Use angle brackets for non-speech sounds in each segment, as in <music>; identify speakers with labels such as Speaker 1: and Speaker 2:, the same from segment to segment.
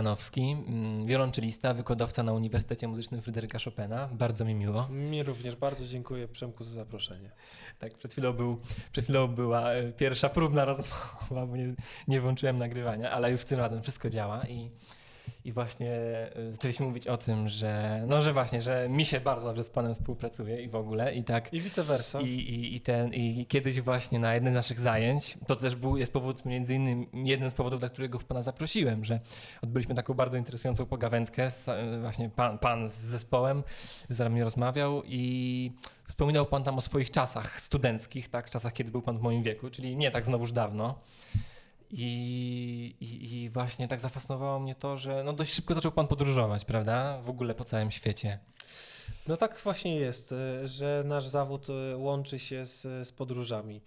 Speaker 1: Marianowski, mm, wiolonczelista, wykładowca na Uniwersytecie Muzycznym Fryderyka Chopina. Bardzo mi miło.
Speaker 2: Mi również bardzo dziękuję Przemku za zaproszenie.
Speaker 1: Tak, przed chwilą, był, przed chwilą była e, pierwsza próbna rozmowa, bo nie, nie włączyłem nagrywania, ale już tym razem wszystko działa i, i właśnie e, zaczęliśmy mówić o tym, że no, że właśnie, że mi się bardzo dobrze z panem współpracuje i w ogóle i tak
Speaker 2: I vice versa.
Speaker 1: I, i, i, ten, I kiedyś właśnie na jednym z naszych zajęć, to też był, jest powód między innymi, jeden z powodów, dla którego pana zaprosiłem, że odbyliśmy taką bardzo interesującą pogawędkę, z, właśnie pan, pan z zespołem z nami rozmawiał i wspominał pan tam o swoich czasach studenckich, tak, czasach, kiedy był pan w moim wieku, czyli nie tak znowuż dawno. I, i, I właśnie tak zafascynowało mnie to, że no dość szybko zaczął pan podróżować, prawda? W ogóle po całym świecie.
Speaker 2: No tak właśnie jest, e, że nasz zawód e, łączy się z, z podróżami.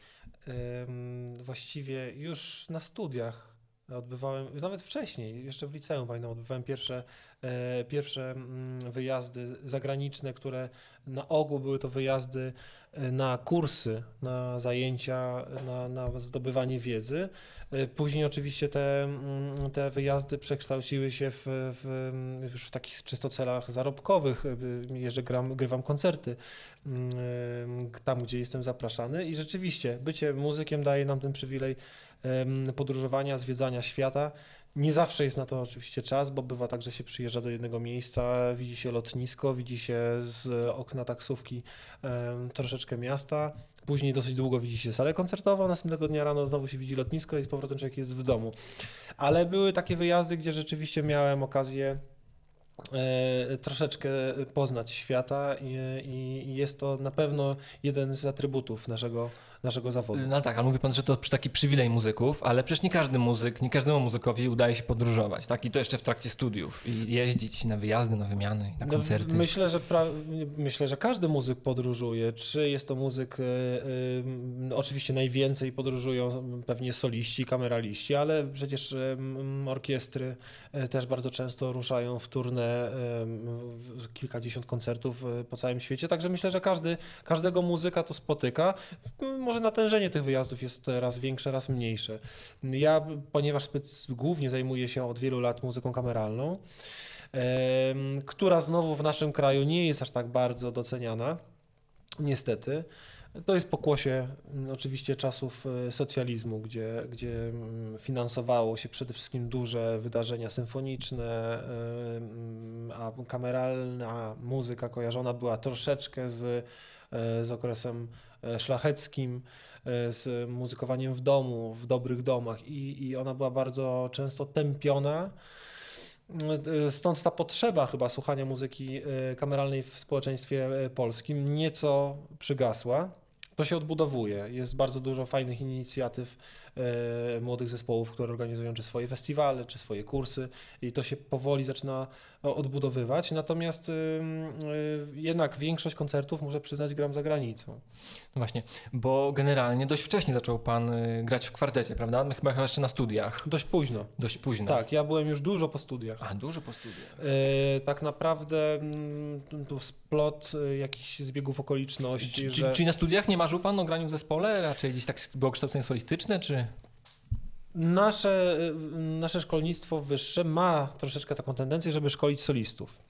Speaker 2: Właściwie już na studiach odbywałem, nawet wcześniej, jeszcze w liceum pamiętam, odbywałem pierwsze, e, pierwsze mm, wyjazdy zagraniczne, które na ogół były to wyjazdy e, na kursy, na zajęcia, na, na zdobywanie wiedzy. E, Później oczywiście te, mm, te wyjazdy przekształciły się w, w, już w takich czysto celach zarobkowych. E, Jeżdżę, gram, grywam koncerty mm, tam, gdzie jestem zapraszany i rzeczywiście bycie muzykiem daje nam ten przywilej podróżowania, zwiedzania świata. Nie zawsze jest na to oczywiście czas, bo bywa tak, że się przyjeżdża do jednego miejsca, widzi się lotnisko, widzi się z okna taksówki troszeczkę miasta, później dosyć długo widzi się salę koncertową, następnego dnia rano znowu się widzi lotnisko i z powrotem człowiek jest w domu. Ale były takie wyjazdy, gdzie rzeczywiście miałem okazję e, troszeczkę poznać świata i- i jest to na pewno jeden z atrybutów naszego, naszego zawodu.
Speaker 1: No tak, ale mówi pan, że to taki przywilej muzyków, ale przecież nie każdy muzyk, nie każdemu muzykowi udaje się podróżować, tak? I to jeszcze w trakcie studiów i jeździć na wyjazdy, na wymiany, na
Speaker 2: No,
Speaker 1: koncerty.
Speaker 2: myślę, że pra... myślę, że każdy muzyk podróżuje. Czy jest to muzyk, e, e, oczywiście najwięcej podróżują pewnie soliści, kameraliści, ale przecież m, orkiestry też bardzo często ruszają w turnę w kilkadziesiąt koncertów po całym świecie. Także myślę, że każdy, każdego muzyka to spotyka. Może natężenie tych wyjazdów jest raz większe, raz mniejsze. Ja, ponieważ głównie zajmuję się od wielu lat muzyką kameralną, która znowu w naszym kraju nie jest aż tak bardzo doceniana. Niestety. To jest pokłosie m, oczywiście czasów e, socjalizmu, gdzie, gdzie mm, finansowało się przede wszystkim duże wydarzenia symfoniczne, a kameralna muzyka kojarzona była troszeczkę z, e, z okresem szlacheckim, e, z muzykowaniem w domu, w dobrych domach i, i ona była bardzo często tępiona. Stąd ta potrzeba chyba słuchania muzyki e, kameralnej w społeczeństwie e, polskim nieco przygasła. To się odbudowuje. Jest bardzo dużo fajnych inicjatyw e, młodych zespołów, które organizują czy swoje festiwale, czy swoje kursy i to się powoli zaczyna odbudowywać. Natomiast y, jednak większość koncertów, muszę przyznać, gram za granicą.
Speaker 1: No właśnie, bo generalnie dość wcześnie zaczął pan y, grać w kwartecie, prawda? Chyba jeszcze na studiach,
Speaker 2: Dość późno.
Speaker 1: dość późno.
Speaker 2: Tak, ja byłem już dużo po studiach.
Speaker 1: A, dużo po studiach.
Speaker 2: E, tak naprawdę mm, tu splot e, jakichś zbiegów okoliczności,
Speaker 1: Czy,
Speaker 2: że
Speaker 1: czy, czy na studiach nie marzył pan o graniu w zespole? Raczej gdzieś tak było kształcenie solistyczne, czy...
Speaker 2: nasze, e, nasze szkolnictwo wyższe ma troszeczkę taką tendencję, żeby szkolić solistów.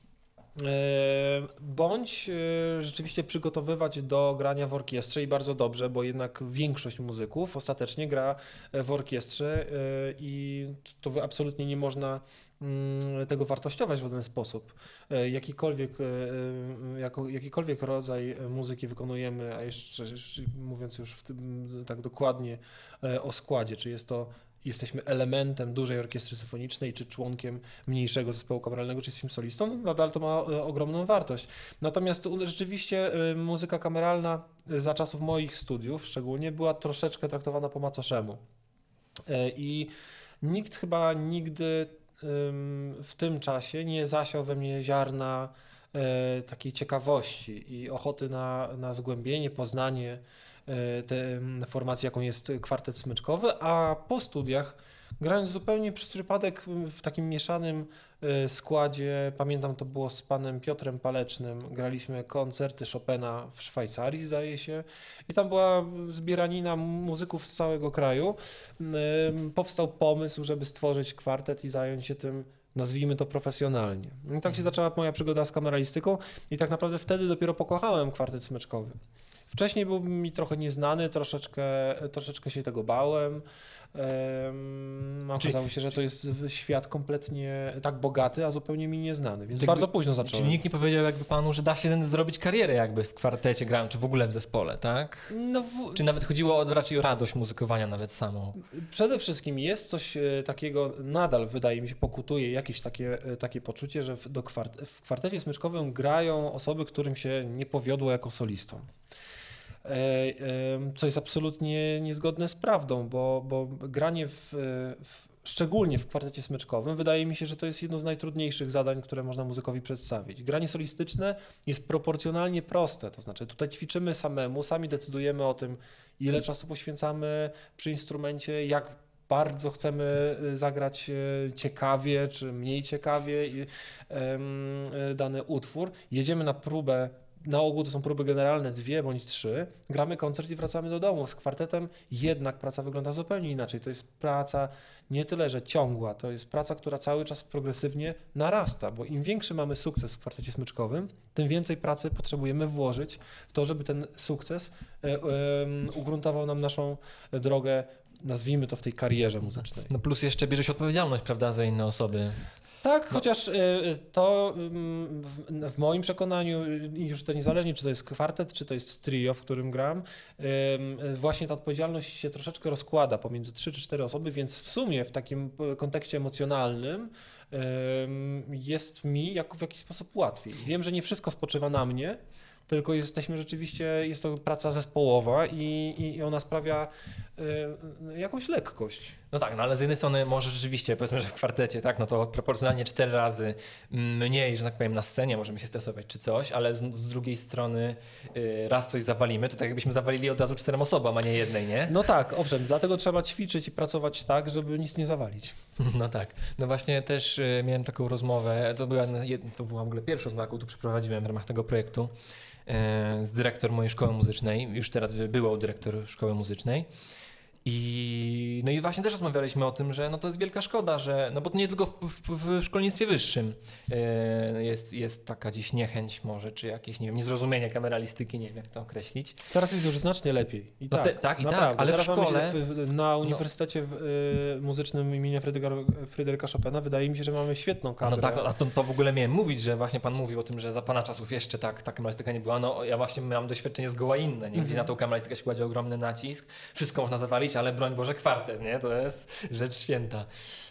Speaker 2: E, Bądź e, rzeczywiście przygotowywać do grania w orkiestrze i bardzo dobrze, bo jednak większość muzyków ostatecznie gra w orkiestrze e, i to absolutnie nie można mm, tego wartościować w żaden sposób. E, Jakikolwiek, e, e, jako, jakikolwiek rodzaj muzyki wykonujemy, a jeszcze, jeszcze mówiąc już tym, tak dokładnie e, o składzie, czy jest to jesteśmy elementem dużej orkiestry symfonicznej, czy członkiem mniejszego zespołu kameralnego, czy jesteśmy solistą, no nadal to ma e, ogromną wartość. Natomiast rzeczywiście e, muzyka kameralna e, za czasów moich studiów szczególnie była troszeczkę traktowana po macoszemu. I nikt chyba nigdy w tym czasie nie zasiał we mnie ziarna takiej ciekawości i ochoty na, na zgłębienie, poznanie e, tej formacji, jaką jest kwartet smyczkowy, a po studiach Grając zupełnie przez przypadek w takim mieszanym e, składzie, pamiętam to było z panem Piotrem Palecznym, graliśmy koncerty Chopina w Szwajcarii zdaje się i tam była zbieranina muzyków z całego kraju. Ym, Powstał pomysł, żeby stworzyć kwartet i zająć się tym nazwijmy to profesjonalnie. I tak się
Speaker 1: Mhm.
Speaker 2: zaczęła moja przygoda z kameralistyką i tak naprawdę wtedy dopiero pokochałem kwartet smyczkowy. Wcześniej był mi trochę nieznany, troszeczkę, troszeczkę się tego bałem. Um, okazało się, że to jest świat kompletnie tak bogaty, a zupełnie mi nieznany, więc
Speaker 1: Jakby-
Speaker 2: bardzo późno zacząłem.
Speaker 1: Czyli nikt nie powiedział jakby panu, że da się zrobić karierę jakby w kwartecie grałem, czy w ogóle w zespole, tak?
Speaker 2: No, w,
Speaker 1: Czy nawet chodziło o, raczej o radość muzykowania nawet samą?
Speaker 2: Przede wszystkim jest coś e, takiego, nadal wydaje mi się, pokutuje jakieś takie, e, takie poczucie, że w, do kwart w kwartecie smyczkowym grają osoby, którym się nie powiodło jako solistom. E, Co jest absolutnie niezgodne z prawdą, bo, bo granie w, w, szczególnie w kwartecie smyczkowym, wydaje mi się, że to jest jedno z najtrudniejszych zadań, które można muzykowi przedstawić. Granie solistyczne jest proporcjonalnie proste, to znaczy tutaj ćwiczymy samemu, sami decydujemy o tym, ile czasu poświęcamy przy instrumencie, jak bardzo chcemy y, zagrać y, ciekawie czy mniej ciekawie y, dany utwór. Jedziemy na próbę. Na ogół to są próby generalne, dwie bądź trzy. Gramy koncert i wracamy do domu. Z kwartetem jednak praca wygląda zupełnie inaczej. To jest praca nie tyle, że ciągła, to jest praca, która cały czas progresywnie narasta, bo im większy mamy sukces w kwartecie smyczkowym, tym więcej pracy potrzebujemy włożyć w to, żeby ten sukces e, ugruntował nam naszą drogę, nazwijmy to w tej karierze muzycznej.
Speaker 1: No plus jeszcze bierze się odpowiedzialność, prawda, za inne osoby.
Speaker 2: Tak, chociaż y, to ym, w, moim przekonaniu, już to niezależnie, czy to jest kwartet, czy to jest trio, w którym gram, właśnie ta odpowiedzialność się troszeczkę rozkłada pomiędzy trzy czy cztery osoby, więc w sumie w takim y, kontekście emocjonalnym ym, jest mi jak, w jakiś sposób łatwiej. Wiem, że nie wszystko spoczywa na mnie, tylko jesteśmy rzeczywiście, jest to praca zespołowa i, i- i ona sprawia y, jakąś lekkość.
Speaker 1: No tak, no ale z jednej strony może rzeczywiście, powiedzmy, że w kwartecie, tak, no to proporcjonalnie cztery razy mniej, że tak powiem, na scenie możemy się stresować czy coś, ale z, z drugiej strony y, raz coś zawalimy, to tak jakbyśmy zawalili od razu czterem osobom, a nie jednej, nie?
Speaker 2: No tak, owszem, dlatego trzeba ćwiczyć i pracować tak, żeby nic nie zawalić. <laughs>
Speaker 1: No tak. No właśnie też y, miałem taką rozmowę, to była, to była w ogóle pierwsza rozmowa, jaką tu przeprowadziłem w ramach tego projektu y, z dyrektor mojej szkoły muzycznej, już teraz byłą dyrektor szkoły muzycznej. I, no i właśnie też rozmawialiśmy o tym, że no to jest wielka szkoda, że no bo to nie tylko w, w, w szkolnictwie wyższym y, jest, jest taka dziś niechęć może, czy jakieś, nie wiem, niezrozumienie kameralistyki, nie wiem jak to określić.
Speaker 2: Teraz jest już znacznie lepiej. I
Speaker 1: No
Speaker 2: tak,
Speaker 1: te- tak, i tak, ale w
Speaker 2: Teraz mamy
Speaker 1: szkole-
Speaker 2: w- w- na Uniwersytecie w, y, Muzycznym imienia Fryderyka, Fryderyka Chopina wydaje mi się, że mamy świetną kadrę.
Speaker 1: No tak, a to, to w ogóle miałem mówić, że właśnie pan mówił o tym, że za pana czasów jeszcze tak, ta kameralistyka nie była. No ja właśnie miałem doświadczenie zgoła inne, nie? gdzie
Speaker 2: Mhm.
Speaker 1: na tą kameralistykę się kładzie ogromny nacisk, wszystko można zawalić, ale broń Boże kwartet, nie? To jest rzecz święta.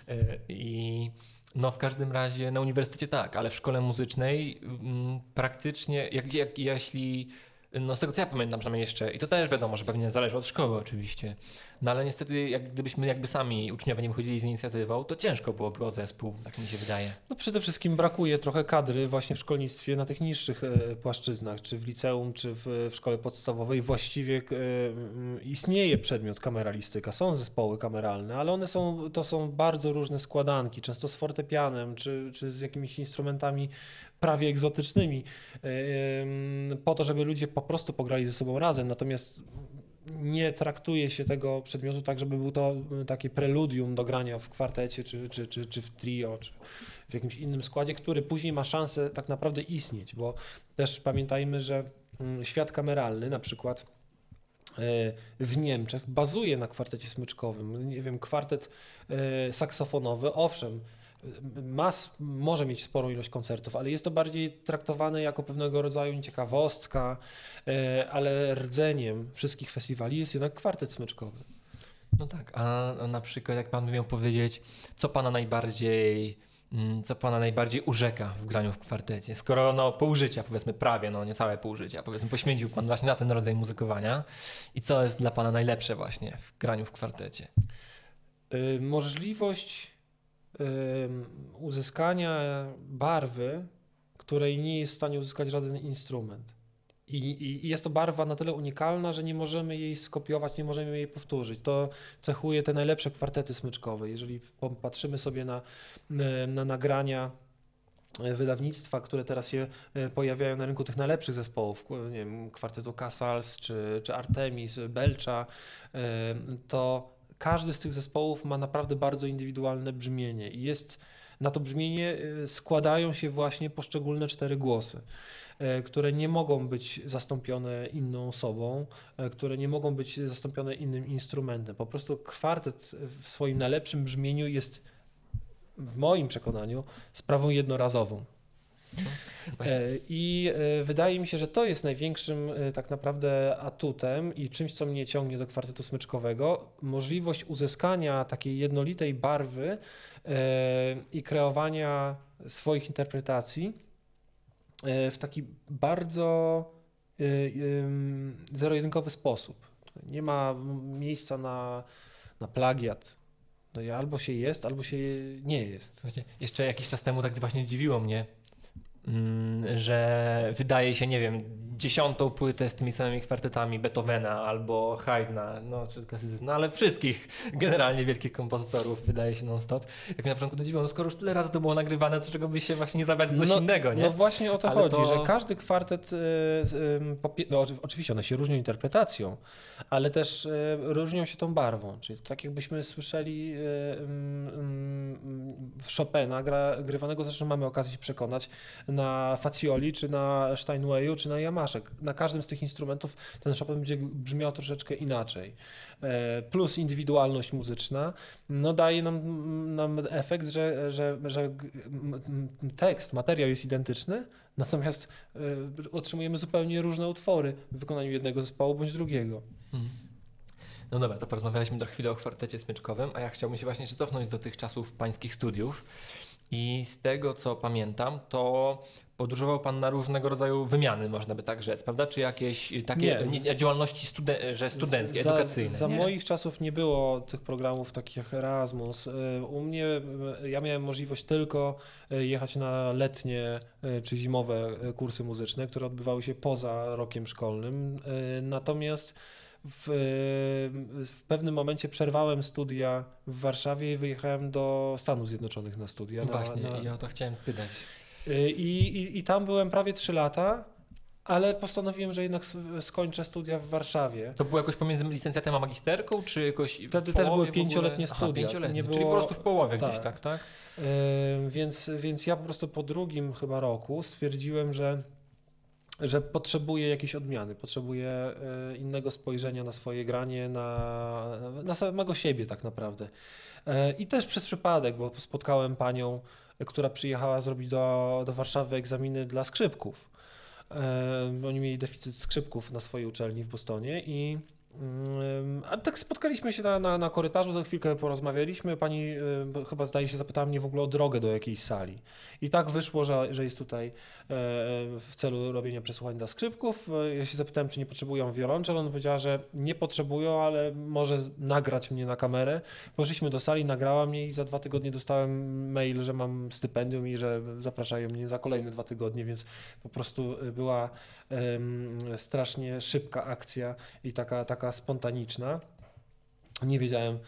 Speaker 1: Yy, I no w każdym razie na uniwersytecie tak, ale w szkole muzycznej mm, praktycznie, jak, jak, jeśli no z tego co ja pamiętam przynajmniej jeszcze, i to też wiadomo, że pewnie zależy od szkoły oczywiście, no ale niestety jak gdybyśmy jakby sami uczniowie nie wychodzili z inicjatywą, to ciężko byłoby o zespół, tak mi się wydaje.
Speaker 2: No przede wszystkim brakuje trochę kadry właśnie w szkolnictwie na tych niższych e, płaszczyznach, czy w liceum, czy w, w szkole podstawowej. Właściwie e, mm, istnieje przedmiot kameralistyka, są zespoły kameralne, ale one są, to są bardzo różne składanki, często z fortepianem, czy, czy z jakimiś instrumentami prawie egzotycznymi, e, po to, żeby ludzie po prostu pograli ze sobą razem. Natomiast nie traktuje się tego przedmiotu tak, żeby był to y, takie preludium do grania w kwartecie, czy, czy, czy, czy w trio, czy w jakimś innym składzie, który później ma szansę tak naprawdę istnieć, bo też pamiętajmy, że mm, świat kameralny na przykład e, w Niemczech bazuje na kwartecie smyczkowym. Nie wiem, kwartet e, saksofonowy, owszem, e, ma, s- może mieć sporą ilość koncertów, ale jest to bardziej traktowane jako pewnego rodzaju ciekawostka, e, ale rdzeniem wszystkich festiwali jest jednak kwartet smyczkowy.
Speaker 1: No tak, a na przykład jak pan by miał powiedzieć, co pana najbardziej, mm, co pana najbardziej urzeka w graniu w kwartecie? Skoro no pół życia, powiedzmy prawie, no nie całe pół życia, powiedzmy poświęcił pan właśnie na ten rodzaj muzykowania i co jest dla pana najlepsze właśnie w graniu w kwartecie?
Speaker 2: Y, Możliwość uzyskania barwy, której nie jest w stanie uzyskać żaden instrument. I, i, jest to barwa na tyle unikalna, że nie możemy jej skopiować, nie możemy jej powtórzyć. To cechuje te najlepsze kwartety smyczkowe. Jeżeli popatrzymy sobie na, na nagrania e, wydawnictwa, które teraz się e, pojawiają na rynku tych najlepszych zespołów, nie wiem, kwartetu Casals czy, czy Artemis, Belcza, to każdy z tych zespołów ma naprawdę bardzo indywidualne brzmienie i jest na to brzmienie e, składają się właśnie poszczególne cztery głosy, e, które nie mogą być zastąpione inną osobą, e, które nie mogą być zastąpione innym instrumentem. Po prostu kwartet w swoim najlepszym brzmieniu jest w moim przekonaniu sprawą jednorazową. E, I e, wydaje mi się, że to jest największym e, tak naprawdę atutem i czymś, co mnie ciągnie do kwartetu smyczkowego, możliwość uzyskania takiej jednolitej barwy i kreowania swoich interpretacji w taki bardzo zero-jedynkowy sposób. Nie ma miejsca na, na plagiat. No i albo się jest, albo się nie jest.
Speaker 1: Właśnie jeszcze jakiś czas temu tak właśnie dziwiło mnie, że wydaje się, nie wiem, dziesiątą płytę z tymi samymi kwartetami Beethovena albo Haydna, no, czy klasycyzm, no ale wszystkich generalnie wielkich kompozytorów wydaje się non-stop. Jak na początku to dziwiło, no skoro już tyle razy to było nagrywane, to czego by się właśnie nie zabrać za coś
Speaker 2: No-
Speaker 1: innego, nie?
Speaker 2: No właśnie o to
Speaker 1: Ale
Speaker 2: chodzi,
Speaker 1: to-
Speaker 2: że każdy kwartet, y, no, oczy- oczywiście one się różnią interpretacją, ale też y, różnią się tą barwą. Czyli tak jakbyśmy słyszeli y, Chopina gra, grywanego, zresztą mamy okazję się przekonać, na Facioli, czy na Steinwayu, czy na Yamasze. Na każdym z tych instrumentów ten Chopin będzie brzmiał troszeczkę inaczej. E, Plus indywidualność muzyczna, no daje nam, nam efekt, że, że, że tekst, materiał jest identyczny, natomiast e, otrzymujemy zupełnie różne utwory w wykonaniu jednego zespołu bądź drugiego.
Speaker 1: Mhm. No dobra, to porozmawialiśmy do chwili o kwartecie smyczkowym, a ja chciałbym się właśnie cofnąć do tych czasów pańskich studiów. I z tego co pamiętam, to podróżował pan na różnego rodzaju wymiany, można by tak rzec, prawda? Czy jakieś takie
Speaker 2: Nie.
Speaker 1: nie, działalności studen- że studenckie,
Speaker 2: za,
Speaker 1: edukacyjne?
Speaker 2: Za
Speaker 1: nie?
Speaker 2: moich czasów nie było tych programów takich jak Erasmus. U mnie, ja miałem możliwość tylko e, jechać na letnie e, czy zimowe e, kursy muzyczne, które odbywały się poza rokiem szkolnym. Natomiast w, w pewnym momencie przerwałem studia w Warszawie i wyjechałem do Stanów Zjednoczonych na studia.
Speaker 1: Właśnie,
Speaker 2: na, na,
Speaker 1: i o to chciałem spytać.
Speaker 2: Y, I, i, I tam byłem prawie 3 lata, ale postanowiłem, że jednak skończę studia w Warszawie.
Speaker 1: To było jakoś pomiędzy licencjatem a magisterką, czy jakoś
Speaker 2: Wtedy też były pięcioletnie
Speaker 1: Aha,
Speaker 2: studia.
Speaker 1: pięcioletnie,
Speaker 2: Nie
Speaker 1: czyli
Speaker 2: było-
Speaker 1: po prostu w połowie gdzieś,
Speaker 2: tak.
Speaker 1: tak, tak?
Speaker 2: Y, Więc, więc ja po prostu po drugim chyba roku stwierdziłem, że, że potrzebuję jakiejś odmiany, potrzebuję y, innego spojrzenia na swoje granie, na, na samego siebie tak naprawdę. Y, I też przez przypadek, bo spotkałem panią, y, która przyjechała zrobić do, do Warszawy egzaminy dla skrzypków. Oni mieli deficyt skrzypków na swojej uczelni w Bostonie i A tak spotkaliśmy się na, na, na korytarzu, za chwilkę porozmawialiśmy. Pani chyba zdaje się zapytała mnie w ogóle o drogę do jakiejś sali. I tak wyszło, że, że jest tutaj e, w celu robienia przesłuchań dla skrzypków. E, Ja się zapytałem, czy nie potrzebują wiolonczel. Ona powiedziała, że nie potrzebują, ale może nagrać mnie na kamerę. Poszliśmy do sali, nagrała mnie i za dwa tygodnie dostałem mail, że mam stypendium i że zapraszają mnie za kolejne dwa tygodnie, więc po prostu y, była strasznie szybka akcja i taka, taka spontaniczna. Nie wiedziałem,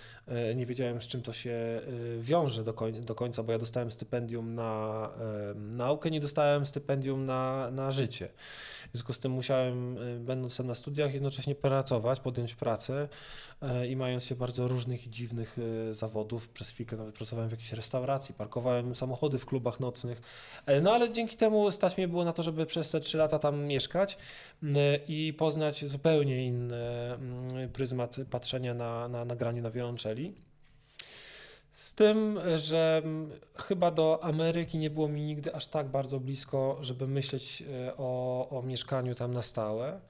Speaker 2: nie wiedziałem, z czym to się e, wiąże do, koń, do końca, bo ja dostałem stypendium na naukę, nie dostałem stypendium na, na życie. W związku z tym musiałem, e, będąc na studiach, jednocześnie pracować, podjąć pracę e, i mając się bardzo różnych i dziwnych e, zawodów, przez chwilkę nawet pracowałem w jakiejś restauracji, parkowałem samochody w klubach nocnych, E, no ale dzięki temu stać mnie było na to, żeby przez te trzy lata tam mieszkać i poznać zupełnie inny mm, pryzmat patrzenia na, na nagranie na wiolonczeli. Z tym, że chyba do Ameryki nie było mi nigdy aż tak bardzo blisko, żeby myśleć e, o, o mieszkaniu tam na stałe.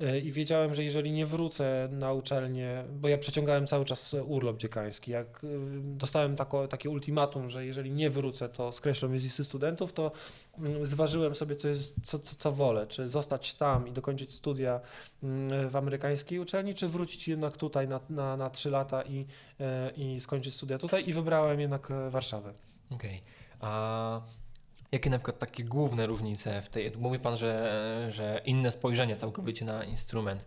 Speaker 2: E, I wiedziałem, że jeżeli nie wrócę na uczelnię, bo ja przeciągałem cały czas urlop dziekański, jak y, dostałem tako, takie ultimatum, że jeżeli nie wrócę, to skreślą mnie z listy studentów, to mm, zważyłem sobie, co, jest, co, co, co wolę, czy zostać tam i dokończyć studia mm, w amerykańskiej uczelni, czy wrócić jednak tutaj na, na, na 3 lata i, e, i skończyć studia tutaj i wybrałem jednak e, Warszawę.
Speaker 1: Okej. A Jakie na przykład takie główne różnice w tej, mówi Pan, że, że inne spojrzenie całkowicie na instrument.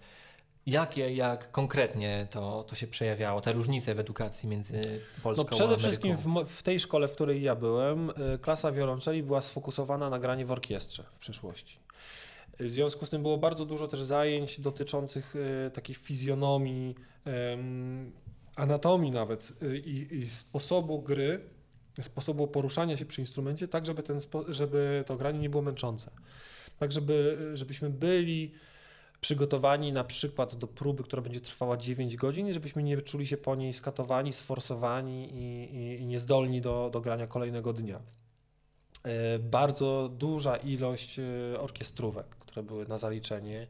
Speaker 1: Jakie, jak konkretnie to, to się przejawiało, te różnice w edukacji między Polską
Speaker 2: No
Speaker 1: a
Speaker 2: przede wszystkim w, w tej szkole, w której ja byłem, y, klasa wiolonczeli była sfokusowana na granie w orkiestrze w przyszłości. Y, W związku z tym było bardzo dużo też zajęć dotyczących y, takiej fizjonomii, em, anatomii nawet y, i, i sposobu gry, sposobu poruszania się przy instrumencie, tak żeby, ten, żeby to granie nie było męczące. Tak, żeby, żebyśmy byli przygotowani na przykład do próby, która będzie trwała 9 godzin i żebyśmy nie czuli się po niej skatowani, sforsowani i, i, i niezdolni do, do grania kolejnego dnia. E, Bardzo duża ilość e, orkiestrówek, które były na zaliczenie,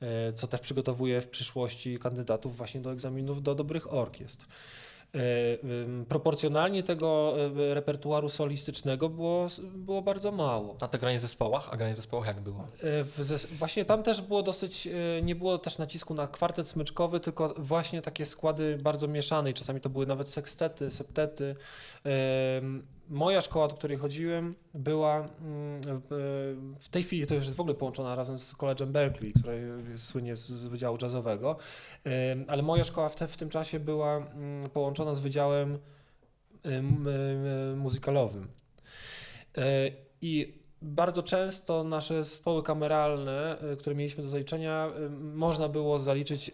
Speaker 2: e, co też przygotowuje w przyszłości kandydatów właśnie do egzaminów do dobrych orkiestr. E, Proporcjonalnie tego e, repertuaru solistycznego było, było bardzo mało.
Speaker 1: A to granie w zespołach? A granie w zespołach jak było?
Speaker 2: E, zes- właśnie tam też było dosyć, nie było też nacisku na kwartet smyczkowy, tylko właśnie takie składy bardzo mieszane i czasami to były nawet sekstety, septety. Moja szkoła, do której chodziłem, była mm, w w tej chwili to już jest w ogóle połączona razem z College'em Berkeley, który jest- słynie z, Wydziału Jazzowego, ale moja szkoła w, te, w tym czasie była mm, połączona z Wydziałem em, em, muzykalowym. E, I bardzo często nasze zespoły kameralne, które mieliśmy do zaliczenia, można było zaliczyć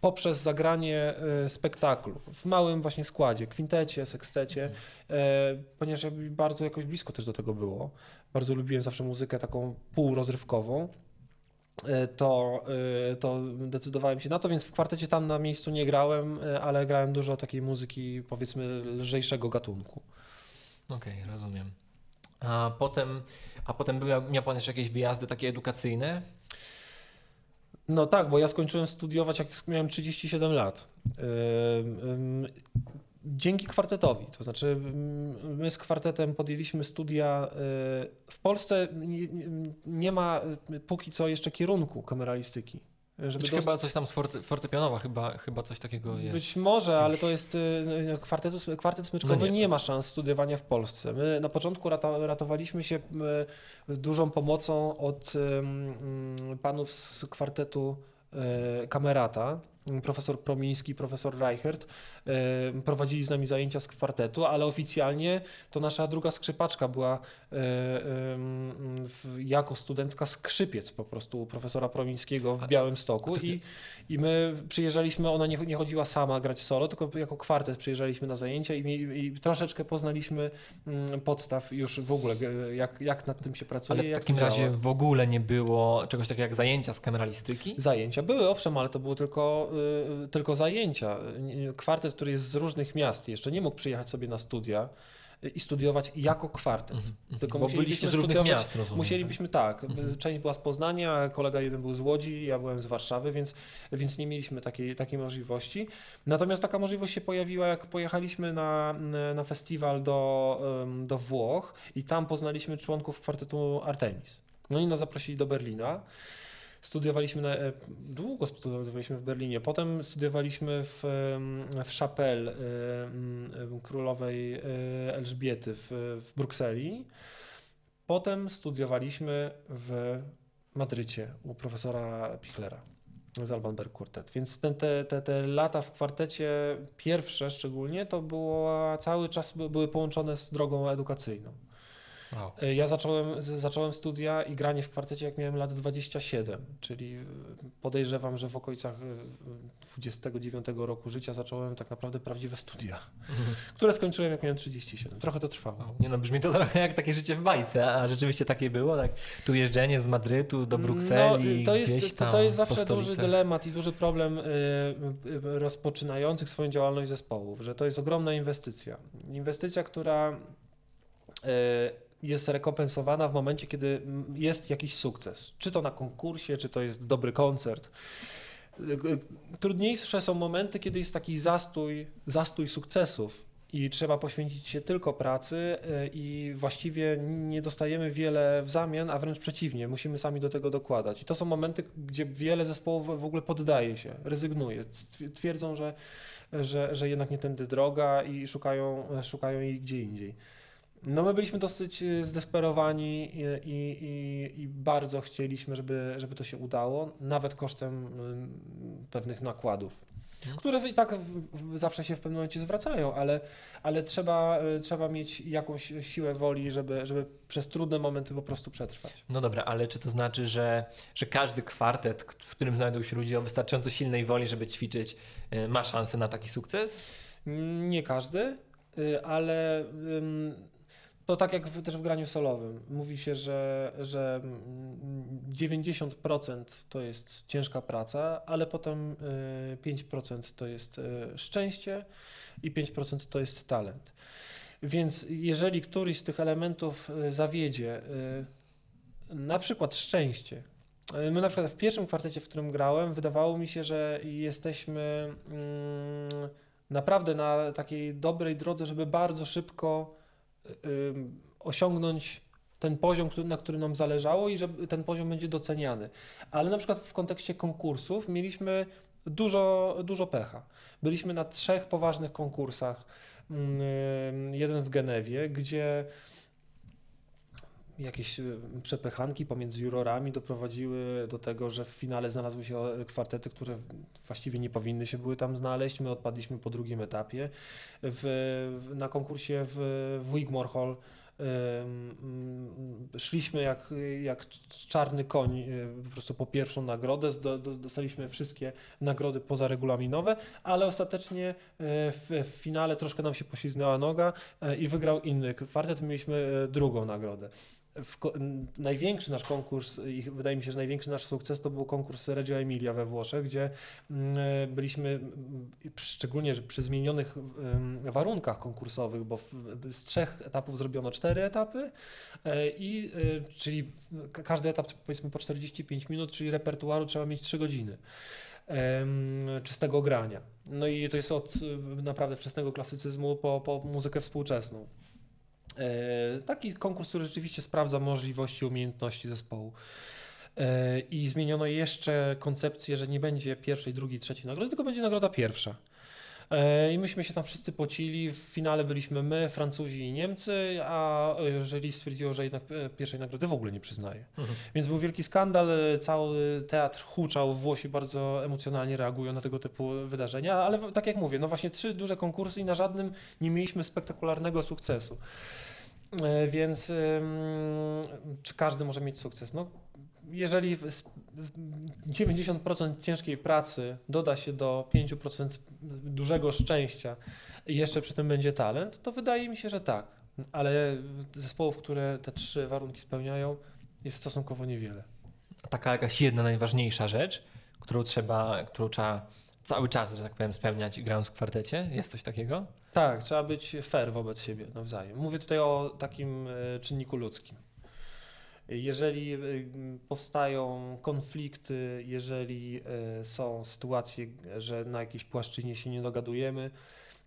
Speaker 2: poprzez zagranie y, spektaklu w małym właśnie składzie, kwintecie, sekstecie, e, ponieważ jakby bardzo jakoś blisko też do tego było. Bardzo lubiłem zawsze muzykę taką półrozrywkową. e, To, to decydowałem się na to, więc w kwartecie tam na miejscu nie grałem, ale grałem dużo takiej muzyki powiedzmy lżejszego gatunku.
Speaker 1: Okej, rozumiem. A potem, a potem miał Pan jeszcze jakieś wyjazdy takie edukacyjne?
Speaker 2: No tak, bo ja skończyłem studiować, jak miałem 37 lat. Dzięki kwartetowi, to znaczy my z kwartetem podjęliśmy studia. y, W Polsce nie ma y, póki co jeszcze kierunku kameralistyki. Żeby
Speaker 1: Znaczy,
Speaker 2: dos-
Speaker 1: chyba coś tam z forte, fortepianowa, chyba, chyba coś takiego jest.
Speaker 2: Być może, ale to jest y, kwartetu, kwartet smyczkowy
Speaker 1: No nie.
Speaker 2: nie. ma szans studiowania w Polsce. My na początku rata, ratowaliśmy się dużą pomocą od mm, panów z kwartetu Kamerata. Profesor Promiński, profesor Reichert prowadzili z nami zajęcia z kwartetu, ale oficjalnie to nasza druga skrzypaczka była w, jako studentka skrzypiec po prostu profesora Promińskiego w
Speaker 1: to ty-
Speaker 2: i i my przyjeżdżaliśmy, ona nie, nie chodziła sama grać solo, tylko jako kwartet przyjeżdżaliśmy na zajęcia i, i troszeczkę poznaliśmy mm, podstaw już w ogóle, g- jak, jak nad tym się pracuje.
Speaker 1: Ale w takim
Speaker 2: to działa.
Speaker 1: razie w ogóle nie było czegoś takiego jak zajęcia z kameralistyki?
Speaker 2: Zajęcia były, owszem, ale to były tylko, tylko zajęcia. Kwartet, który jest z różnych miast, jeszcze nie mógł przyjechać sobie na studia y, i studiować jako kwartet.
Speaker 1: Mhm, mhm.
Speaker 2: Tylko
Speaker 1: Bo byliście z różnych miast, rozumiem.
Speaker 2: Musielibyśmy tak.
Speaker 1: Mhm.
Speaker 2: Część była z Poznania, kolega jeden był z Łodzi, ja byłem z Warszawy, więc, więc nie mieliśmy takiej, takiej możliwości. Natomiast taka możliwość się pojawiła, jak pojechaliśmy na, na festiwal do, do Włoch i tam poznaliśmy członków kwartetu Artemis. No i nas zaprosili do Berlina. Studiowaliśmy, na, e, długo studiowaliśmy w Berlinie. Potem studiowaliśmy w, w Chapelle em, królowej e, Elżbiety w, w Brukseli. Potem studiowaliśmy w Madrycie u profesora Pichlera z Alban Berg Quartet. Więc ten, te, te, te lata w kwartecie, pierwsze szczególnie, to było cały czas by- były połączone z drogą edukacyjną.
Speaker 1: Wow.
Speaker 2: E, Ja zacząłem, zacząłem studia i granie w kwartecie, jak miałem lat 27, czyli e, podejrzewam, że w okolicach e, 29 roku życia zacząłem tak naprawdę prawdziwe studia, które skończyłem, jak miałem 37. Trochę to trwało.
Speaker 1: Wow. Nie no, brzmi to trochę jak takie życie w bajce, a rzeczywiście takie było, tak? Tu jeżdżenie z Madrytu do Brukseli,
Speaker 2: No, to jest,
Speaker 1: gdzieś tam
Speaker 2: To jest zawsze duży dylemat i duży problem y, y, rozpoczynających swoją działalność zespołów, że to jest ogromna inwestycja. Inwestycja, która jest rekompensowana w momencie, kiedy jest jakiś sukces. Czy to na konkursie, czy to jest dobry koncert. Trudniejsze są momenty, kiedy jest taki zastój, zastój sukcesów i trzeba poświęcić się tylko pracy y, i właściwie nie dostajemy wiele w zamian, a wręcz przeciwnie, musimy sami do tego dokładać. I to są momenty, gdzie wiele zespołów w ogóle poddaje się, rezygnuje. Tw- Twierdzą, że, że, że jednak nie tędy droga i szukają, szukają jej gdzie indziej. No my byliśmy dosyć y, zdesperowani i, i, i, bardzo chcieliśmy, żeby, żeby to się udało, nawet kosztem y, pewnych nakładów,
Speaker 1: Mhm.
Speaker 2: które i tak zawsze się w pewnym momencie zwracają, ale, ale trzeba, y, trzeba mieć jakąś siłę woli, żeby, żeby przez trudne momenty po prostu przetrwać.
Speaker 1: No dobra, ale czy to znaczy, że, że każdy kwartet, w którym znajdą się ludzie o wystarczająco silnej woli, żeby ćwiczyć, ma szansę na taki sukces?
Speaker 2: Nie każdy, ale to tak jak w, też w graniu solowym. Mówi się, że, że mm, 90% to jest ciężka praca, ale potem y, 5% to jest y, szczęście i 5% to jest talent. Więc jeżeli któryś z tych elementów y, zawiedzie, y, na przykład szczęście, y, My na przykład w pierwszym kwartecie, w którym grałem, wydawało mi się, że jesteśmy mm, naprawdę na takiej dobrej drodze, żeby bardzo szybko y, y, osiągnąć ten poziom, na którym nam zależało i że ten poziom będzie doceniany. Ale na przykład w kontekście konkursów mieliśmy dużo, dużo pecha. Byliśmy na trzech poważnych konkursach. Jeden w Genewie, gdzie jakieś y, przepychanki pomiędzy jurorami doprowadziły do tego, że w finale znalazły się e, kwartety, które właściwie nie powinny się były tam znaleźć. My odpadliśmy po drugim etapie. W, na konkursie w, w Wigmore Hall szliśmy jak, jak czarny koń y, po prostu po pierwszą nagrodę. Dostaliśmy wszystkie nagrody pozaregulaminowe, ale ostatecznie y, w, w finale troszkę nam się poślizgnęła noga i wygrał inny kwartet. Mieliśmy drugą nagrodę. Największy nasz konkurs i wydaje mi się, że największy nasz sukces to był konkurs Reggio Emilia we Włoszech, gdzie mm, e, byliśmy szczególnie że przy zmienionych warunkach konkursowych, bo z trzech etapów zrobiono cztery etapy e, i e, czyli ka- każdy etap powiedzmy po 45 minut, czyli repertuaru trzeba mieć 3 godziny czystego grania. No i to jest od naprawdę wczesnego klasycyzmu po, po muzykę współczesną. E, Taki konkurs, który rzeczywiście sprawdza możliwości, umiejętności zespołu. E, I zmieniono jeszcze koncepcję, że nie będzie pierwszej, drugiej, trzeciej nagrody, tylko będzie nagroda pierwsza. E, I myśmy się tam wszyscy pocili. W finale byliśmy my, Francuzi i Niemcy, a jury stwierdziło, że jednak pierwszej nagrody w ogóle nie przyznaje. Więc był wielki skandal, cały teatr huczał, Włosi bardzo emocjonalnie reagują na tego typu wydarzenia, ale tak jak mówię, no właśnie trzy duże konkursy i na żadnym nie mieliśmy spektakularnego sukcesu. E, Więc czy każdy może mieć sukces? No, jeżeli w- s- w- 90% ciężkiej pracy doda się do 5% dużego szczęścia i jeszcze przy tym będzie talent, to wydaje mi się, że tak. Ale zespołów, które te trzy warunki spełniają, jest stosunkowo niewiele.
Speaker 1: Taka jakaś jedna najważniejsza rzecz, którą trzeba, którą trzeba cały czas, że tak powiem, spełniać grając w kwartecie? Jest coś takiego?
Speaker 2: Tak, trzeba być fair wobec siebie nawzajem. Mówię tutaj o takim e, czynniku ludzkim. Jeżeli e, powstają konflikty, jeżeli e, są sytuacje, że na jakiejś płaszczyźnie się nie dogadujemy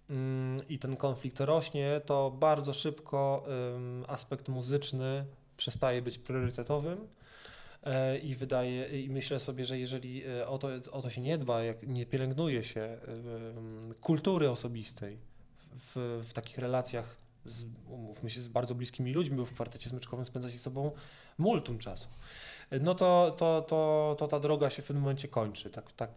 Speaker 2: mm, i ten konflikt rośnie, to bardzo szybko aspekt muzyczny przestaje być priorytetowym. I wydaje, i myślę sobie, że jeżeli o to, o to się nie dba, jak nie pielęgnuje się kultury osobistej w, w takich relacjach, z, umówmy się, z bardzo bliskimi ludźmi, bo w kwartecie smyczkowym spędza się sobą multum czasu, no to, to, to, to ta droga się w pewnym momencie kończy. Tak, tak,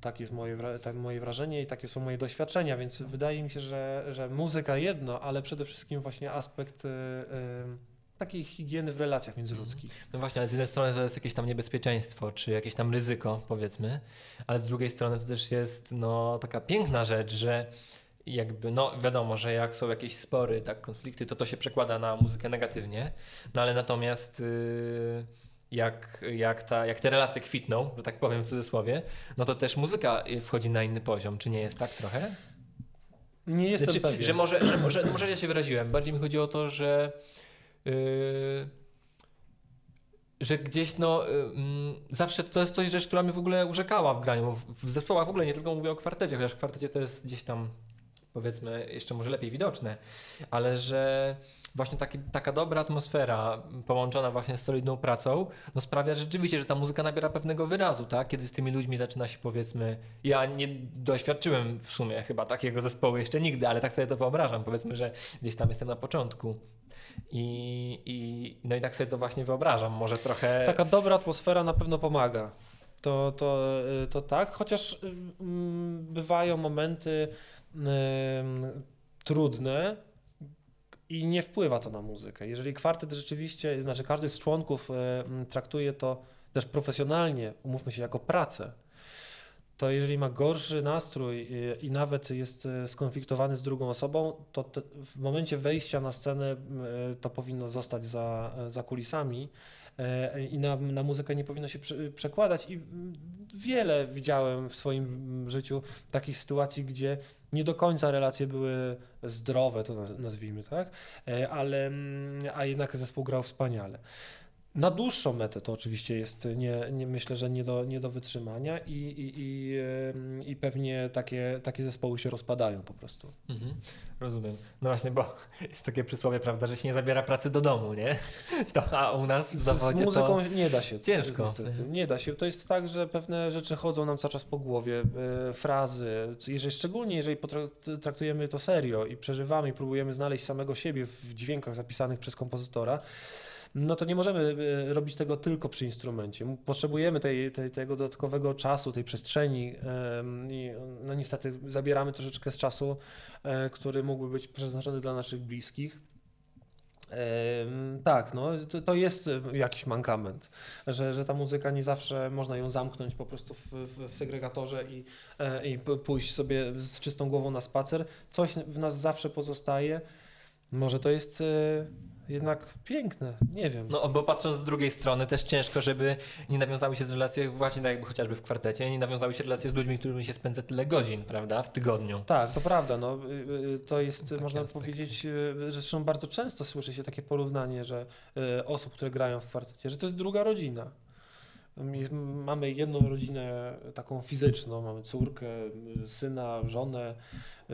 Speaker 2: tak jest moje, tak moje wrażenie i takie są moje doświadczenia, więc wydaje mi się, że, że muzyka jedno, ale przede wszystkim właśnie aspekt y, y, takiej higieny w relacjach międzyludzkich.
Speaker 1: No właśnie, ale z jednej strony to jest jakieś tam niebezpieczeństwo, czy jakieś tam ryzyko, powiedzmy, ale z drugiej strony to też jest no, taka piękna rzecz, że jakby, no wiadomo, że jak są jakieś spory, tak, konflikty, to to się przekłada na muzykę negatywnie, no ale natomiast yy, jak, jak, ta, jak te relacje kwitną, że tak powiem w cudzysłowie, no to też muzyka y, wchodzi na inny poziom, czy nie jest tak trochę?
Speaker 2: Nie jestem
Speaker 1: Znaczy,
Speaker 2: pewien.
Speaker 1: że może, że, może, może ja się wyraziłem. Bardziej mi chodzi o to, że yy, że gdzieś no yy, mm, zawsze to jest coś rzecz, która mnie w ogóle urzekała w graniu. W, w zespołach w ogóle nie tylko mówię o kwartecie, chociaż w kwartecie to jest gdzieś tam powiedzmy jeszcze może lepiej widoczne, ale że właśnie taki, taka dobra atmosfera połączona właśnie z solidną pracą, no sprawia rzeczywiście, że ta muzyka nabiera pewnego wyrazu, tak? Kiedy z tymi ludźmi zaczyna się powiedzmy, ja nie doświadczyłem w sumie chyba takiego zespołu jeszcze nigdy, ale tak sobie to wyobrażam, powiedzmy, że gdzieś tam jestem na początku. I, i, no i tak sobie to właśnie wyobrażam, może trochę...
Speaker 2: Taka dobra atmosfera na pewno pomaga. To, to, y, to tak, chociaż mm, bywają momenty trudne i nie wpływa to na muzykę. Jeżeli kwartet rzeczywiście, znaczy każdy z członków traktuje to też profesjonalnie, umówmy się, jako pracę, to jeżeli ma gorszy nastrój y, i nawet jest y, skonfliktowany z drugą osobą, to w momencie wejścia na scenę y, to powinno zostać za, za kulisami e, i na, na muzykę nie powinno się prze, przekładać. I wiele widziałem w swoim życiu takich sytuacji, gdzie nie do końca relacje były zdrowe, to naz- nazwijmy tak, E, ale mm, a jednak zespół grał wspaniale. Na dłuższą metę to oczywiście jest, nie, nie, myślę, że nie do, nie do wytrzymania i, i, i, i pewnie takie, takie zespoły się rozpadają po prostu.
Speaker 1: Mhm, rozumiem. No właśnie, bo <laughs> jest takie przysłowie, prawda, że się nie zabiera pracy do domu, nie? <laughs> To, a u nas w
Speaker 2: Z, z
Speaker 1: zawodzie
Speaker 2: muzyką
Speaker 1: to...
Speaker 2: nie da się.
Speaker 1: ciężko.
Speaker 2: Niestety. Nie da się. To jest tak, że pewne rzeczy chodzą nam cały czas po głowie, e, frazy. Jeżeli, szczególnie jeżeli traktujemy to serio i przeżywamy i próbujemy znaleźć samego siebie w dźwiękach zapisanych przez kompozytora, no to nie możemy e, robić tego tylko przy instrumencie. Potrzebujemy tej, tej, tego dodatkowego czasu, tej przestrzeni i no niestety zabieramy troszeczkę z czasu, e, który mógłby być przeznaczony dla naszych bliskich. Tak, no to, to jest e, jakiś mankament, że, że ta muzyka nie zawsze można ją zamknąć po prostu w, w, w segregatorze i, i pójść sobie z czystą głową na spacer. Coś w nas zawsze pozostaje. Może to jest jednak piękne, nie wiem.
Speaker 1: No, bo patrząc z drugiej strony, też ciężko, żeby nie nawiązały się z relacje, właśnie tak jakby chociażby w kwartecie, nie nawiązały się relacje z ludźmi, którymi się spędza tyle godzin, prawda, w tygodniu.
Speaker 2: Tak, to prawda. No, y, y, to jest,
Speaker 1: Taki
Speaker 2: można
Speaker 1: aspekt.
Speaker 2: powiedzieć, y, że zresztą bardzo często słyszy się takie porównanie, że osób, które grają w kwartecie, że to jest druga rodzina. Mamy jedną rodzinę taką fizyczną, mamy córkę, syna, żonę,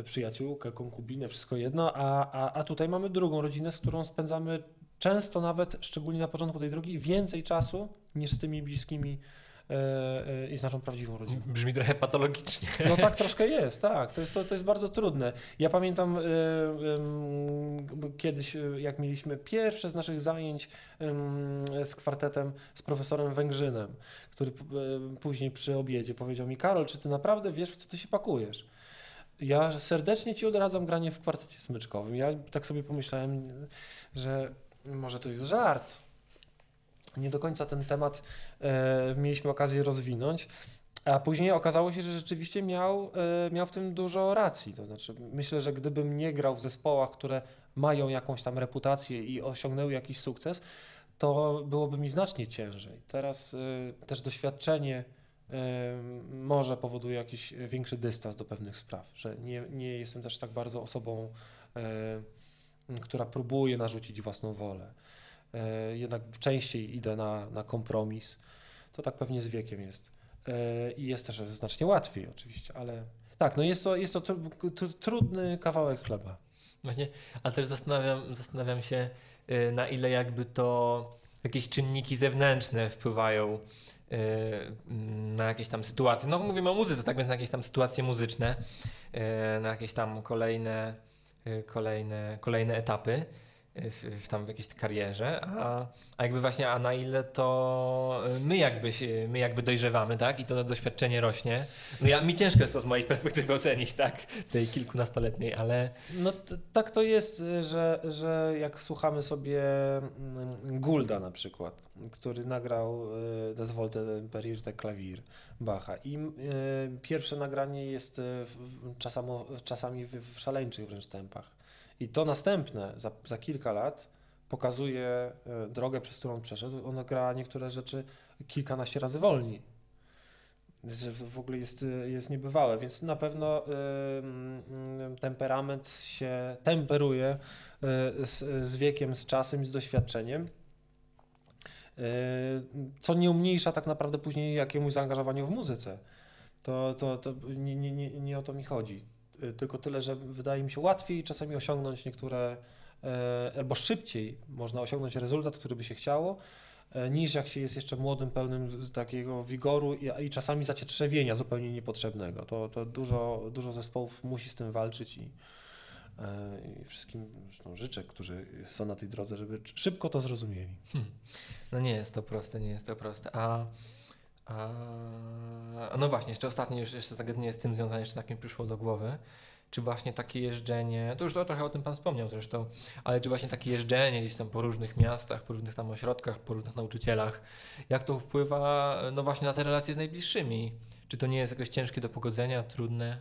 Speaker 2: przyjaciółkę, konkubinę, wszystko jedno, a, a, a tutaj mamy drugą rodzinę, z którą spędzamy często nawet, szczególnie na początku tej drogi, więcej czasu niż z tymi bliskimi i z naszą prawdziwą rodziną.
Speaker 1: Brzmi trochę patologicznie.
Speaker 2: No tak troszkę jest, tak. To jest, to, to jest bardzo trudne. Ja pamiętam y, kiedyś, jak mieliśmy pierwsze z naszych zajęć z kwartetem z profesorem Węgrzynem, który później przy obiedzie powiedział mi, Karol, czy ty naprawdę wiesz, w co ty się pakujesz? Ja serdecznie ci odradzam granie w kwartecie smyczkowym. Ja tak sobie pomyślałem, że może to jest żart. Nie do końca ten temat e, mieliśmy okazję rozwinąć. A później okazało się, że rzeczywiście miał, e, miał w tym dużo racji. To znaczy, myślę, że gdybym nie grał w zespołach, które mają jakąś tam reputację i osiągnęły jakiś sukces, to byłoby mi znacznie ciężej. Teraz e, też doświadczenie e, może powoduje jakiś większy dystans do pewnych spraw, że nie, nie jestem też tak bardzo osobą, e, która próbuje narzucić własną wolę. E, Jednak częściej idę na, na kompromis. To tak pewnie z wiekiem jest. E, I jest też znacznie łatwiej oczywiście, ale tak, no jest to, jest to tru, tru, trudny kawałek chleba.
Speaker 1: Właśnie, ale też zastanawiam, zastanawiam się, y, na ile jakby to jakieś czynniki zewnętrzne wpływają y, na jakieś tam sytuacje. No mówimy o muzyce, tak więc na jakieś tam sytuacje muzyczne, y, na jakieś tam kolejne, kolejne, kolejne etapy w, w tam w jakiejś karierze, a, a jakby właśnie, a na ile to y, my jakby, się, my jakby dojrzewamy, tak, i to doświadczenie rośnie. No ja, mi ciężko jest to z mojej <laughs> perspektywy ocenić, tak, tej kilkunastoletniej, ale
Speaker 2: No tak to jest, że, że jak słuchamy sobie mm, Gulda na przykład, który nagrał y, Das Volte per Klavier Bacha i y, pierwsze nagranie jest czasami w, w szaleńczych wręcz tempach. I to następne za, za kilka lat pokazuje y, drogę, przez którą przeszedł. On gra niektóre rzeczy kilkanaście razy wolniej. W ogóle jest, y, jest niebywałe, więc na pewno y, temperament się temperuje z, z wiekiem, z czasem i z doświadczeniem. Co nie umniejsza tak naprawdę później jakiemuś zaangażowaniu w muzyce. To, to, to nie, nie, nie o to mi chodzi. Y, Tylko tyle, że wydaje mi się łatwiej czasami osiągnąć niektóre, e, albo szybciej można osiągnąć rezultat, który by się chciało, e, niż jak się jest jeszcze młodym, pełnym takiego wigoru i, i czasami zacietrzewienia zupełnie niepotrzebnego. To, to dużo, dużo zespołów musi z tym walczyć i, i wszystkim zresztą życzę, którzy są na tej drodze, żeby szybko to zrozumieli.
Speaker 1: No nie jest to proste, nie jest to proste. A, a no właśnie, jeszcze ostatnie już jeszcze zagadnienie z tym związane, jeszcze tak mi przyszło do głowy. Czy właśnie takie jeżdżenie, to już to trochę o tym Pan wspomniał zresztą, ale czy właśnie takie jeżdżenie gdzieś tam po różnych miastach, po różnych tam ośrodkach, po różnych nauczycielach, jak to wpływa no właśnie na te relacje z najbliższymi? Czy to nie jest jakoś ciężkie do pogodzenia, trudne?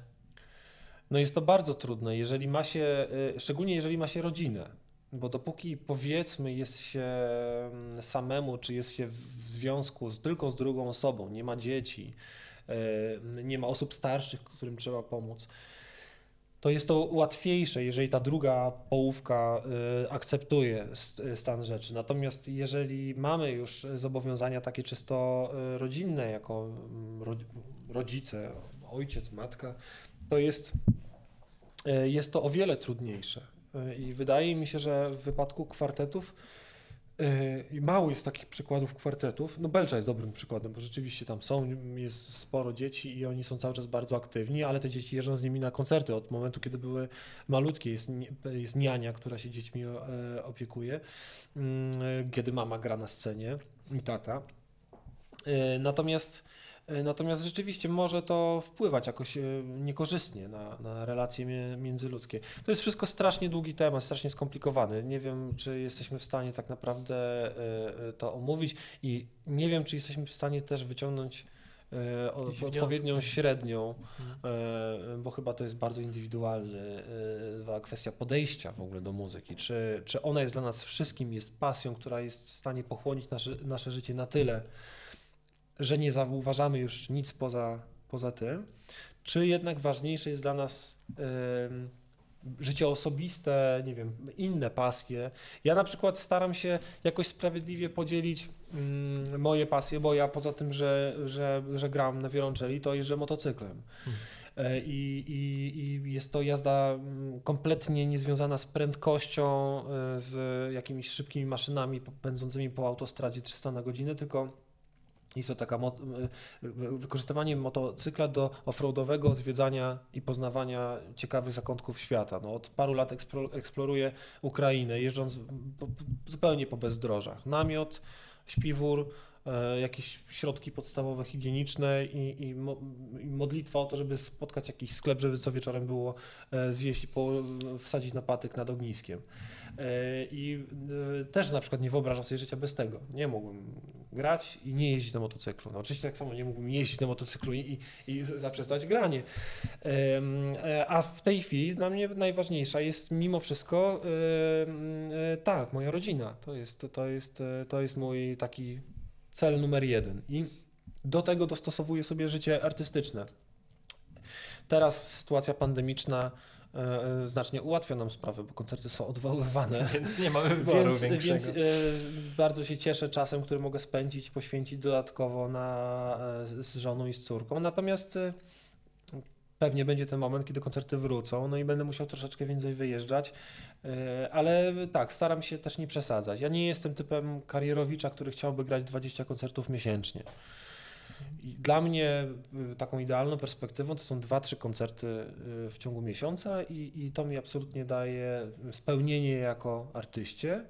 Speaker 2: No jest to bardzo trudne, jeżeli ma się, y, szczególnie jeżeli ma się rodzinę, bo dopóki powiedzmy jest się mm, samemu, czy jest się w związku z, tylko z drugą osobą, nie ma dzieci, y, nie ma osób starszych, którym trzeba pomóc, to jest to łatwiejsze, jeżeli ta druga połówka y, akceptuje st- stan rzeczy. Natomiast jeżeli mamy już zobowiązania takie czysto y, rodzinne, jako mm, ro- rodzice, ojciec, matka, to jest, e, jest to o wiele trudniejsze. E, I wydaje mi się, że w wypadku kwartetów i mało jest takich przykładów kwartetów. No Belcza jest dobrym przykładem, bo rzeczywiście tam są, jest sporo dzieci i oni są cały czas bardzo aktywni, ale te dzieci jeżdżą z nimi na koncerty od momentu, kiedy były malutkie. Jest, jest niania, która się dziećmi e, opiekuje, mm, kiedy mama gra na scenie i tata. Natomiast Natomiast rzeczywiście może to wpływać jakoś e, niekorzystnie na, na relacje międzyludzkie. To jest wszystko strasznie długi temat, strasznie skomplikowany. Nie wiem, czy jesteśmy w stanie tak naprawdę e, e, to omówić i nie wiem, czy jesteśmy w stanie też wyciągnąć e, odpowiednią średnią, e, bo chyba to jest bardzo indywidualny, e, kwestia podejścia w ogóle do muzyki. Czy, czy ona jest dla nas wszystkim, jest pasją, która jest w stanie pochłonić nasze, nasze życie na tyle, że nie zauważamy już nic poza, poza tym, czy jednak ważniejsze jest dla nas życie osobiste, nie wiem, inne pasje. Ja na przykład staram się jakoś sprawiedliwie podzielić mm, moje pasje, bo ja poza tym, że, że, że gram na wiolonczeli, to jeżdżę motocyklem.
Speaker 1: Hmm.
Speaker 2: E, I, i, I jest to jazda mm, kompletnie niezwiązana z prędkością, e, z jakimiś szybkimi maszynami pędzącymi po autostradzie 300 na godzinę, tylko jest to taka mo- wykorzystywanie motocykla do offroadowego zwiedzania i poznawania ciekawych zakątków świata. No, od paru lat eksplo- eksploruję Ukrainę, jeżdżąc po, zupełnie po bezdrożach. Namiot, śpiwór, jakieś środki podstawowe, higieniczne i, i, mo, i modlitwa o to, żeby spotkać jakiś sklep, żeby co wieczorem było e, zjeść i po, wsadzić na patyk nad ogniskiem. E, I e, też na przykład nie wyobrażam sobie życia bez tego. Nie mógłbym grać i nie jeździć na motocyklu. No oczywiście tak samo nie mógłbym jeździć na motocyklu i, i, zaprzestać granie. E, A w tej chwili dla mnie najważniejsza jest mimo wszystko e, tak, moja rodzina. To jest, to jest, e, to jest mój taki cel numer jeden. I do tego dostosowuję sobie życie artystyczne. Teraz sytuacja pandemiczna e, e, znacznie ułatwia nam sprawę, bo koncerty są odwoływane. <laughs>
Speaker 1: Więc nie mamy wyboru
Speaker 2: Więc,
Speaker 1: większego.
Speaker 2: więc e, bardzo się cieszę czasem, który mogę spędzić, poświęcić dodatkowo na, z żoną i z córką. Natomiast pewnie będzie ten moment, kiedy koncerty wrócą, no i będę musiał troszeczkę więcej wyjeżdżać, e, ale tak, staram się też nie przesadzać. Ja nie jestem typem karierowicza, który chciałby grać 20 koncertów miesięcznie. I dla mnie y, taką idealną perspektywą to są 2-3 koncerty y, w ciągu miesiąca i, i to mi absolutnie daje spełnienie jako artyście,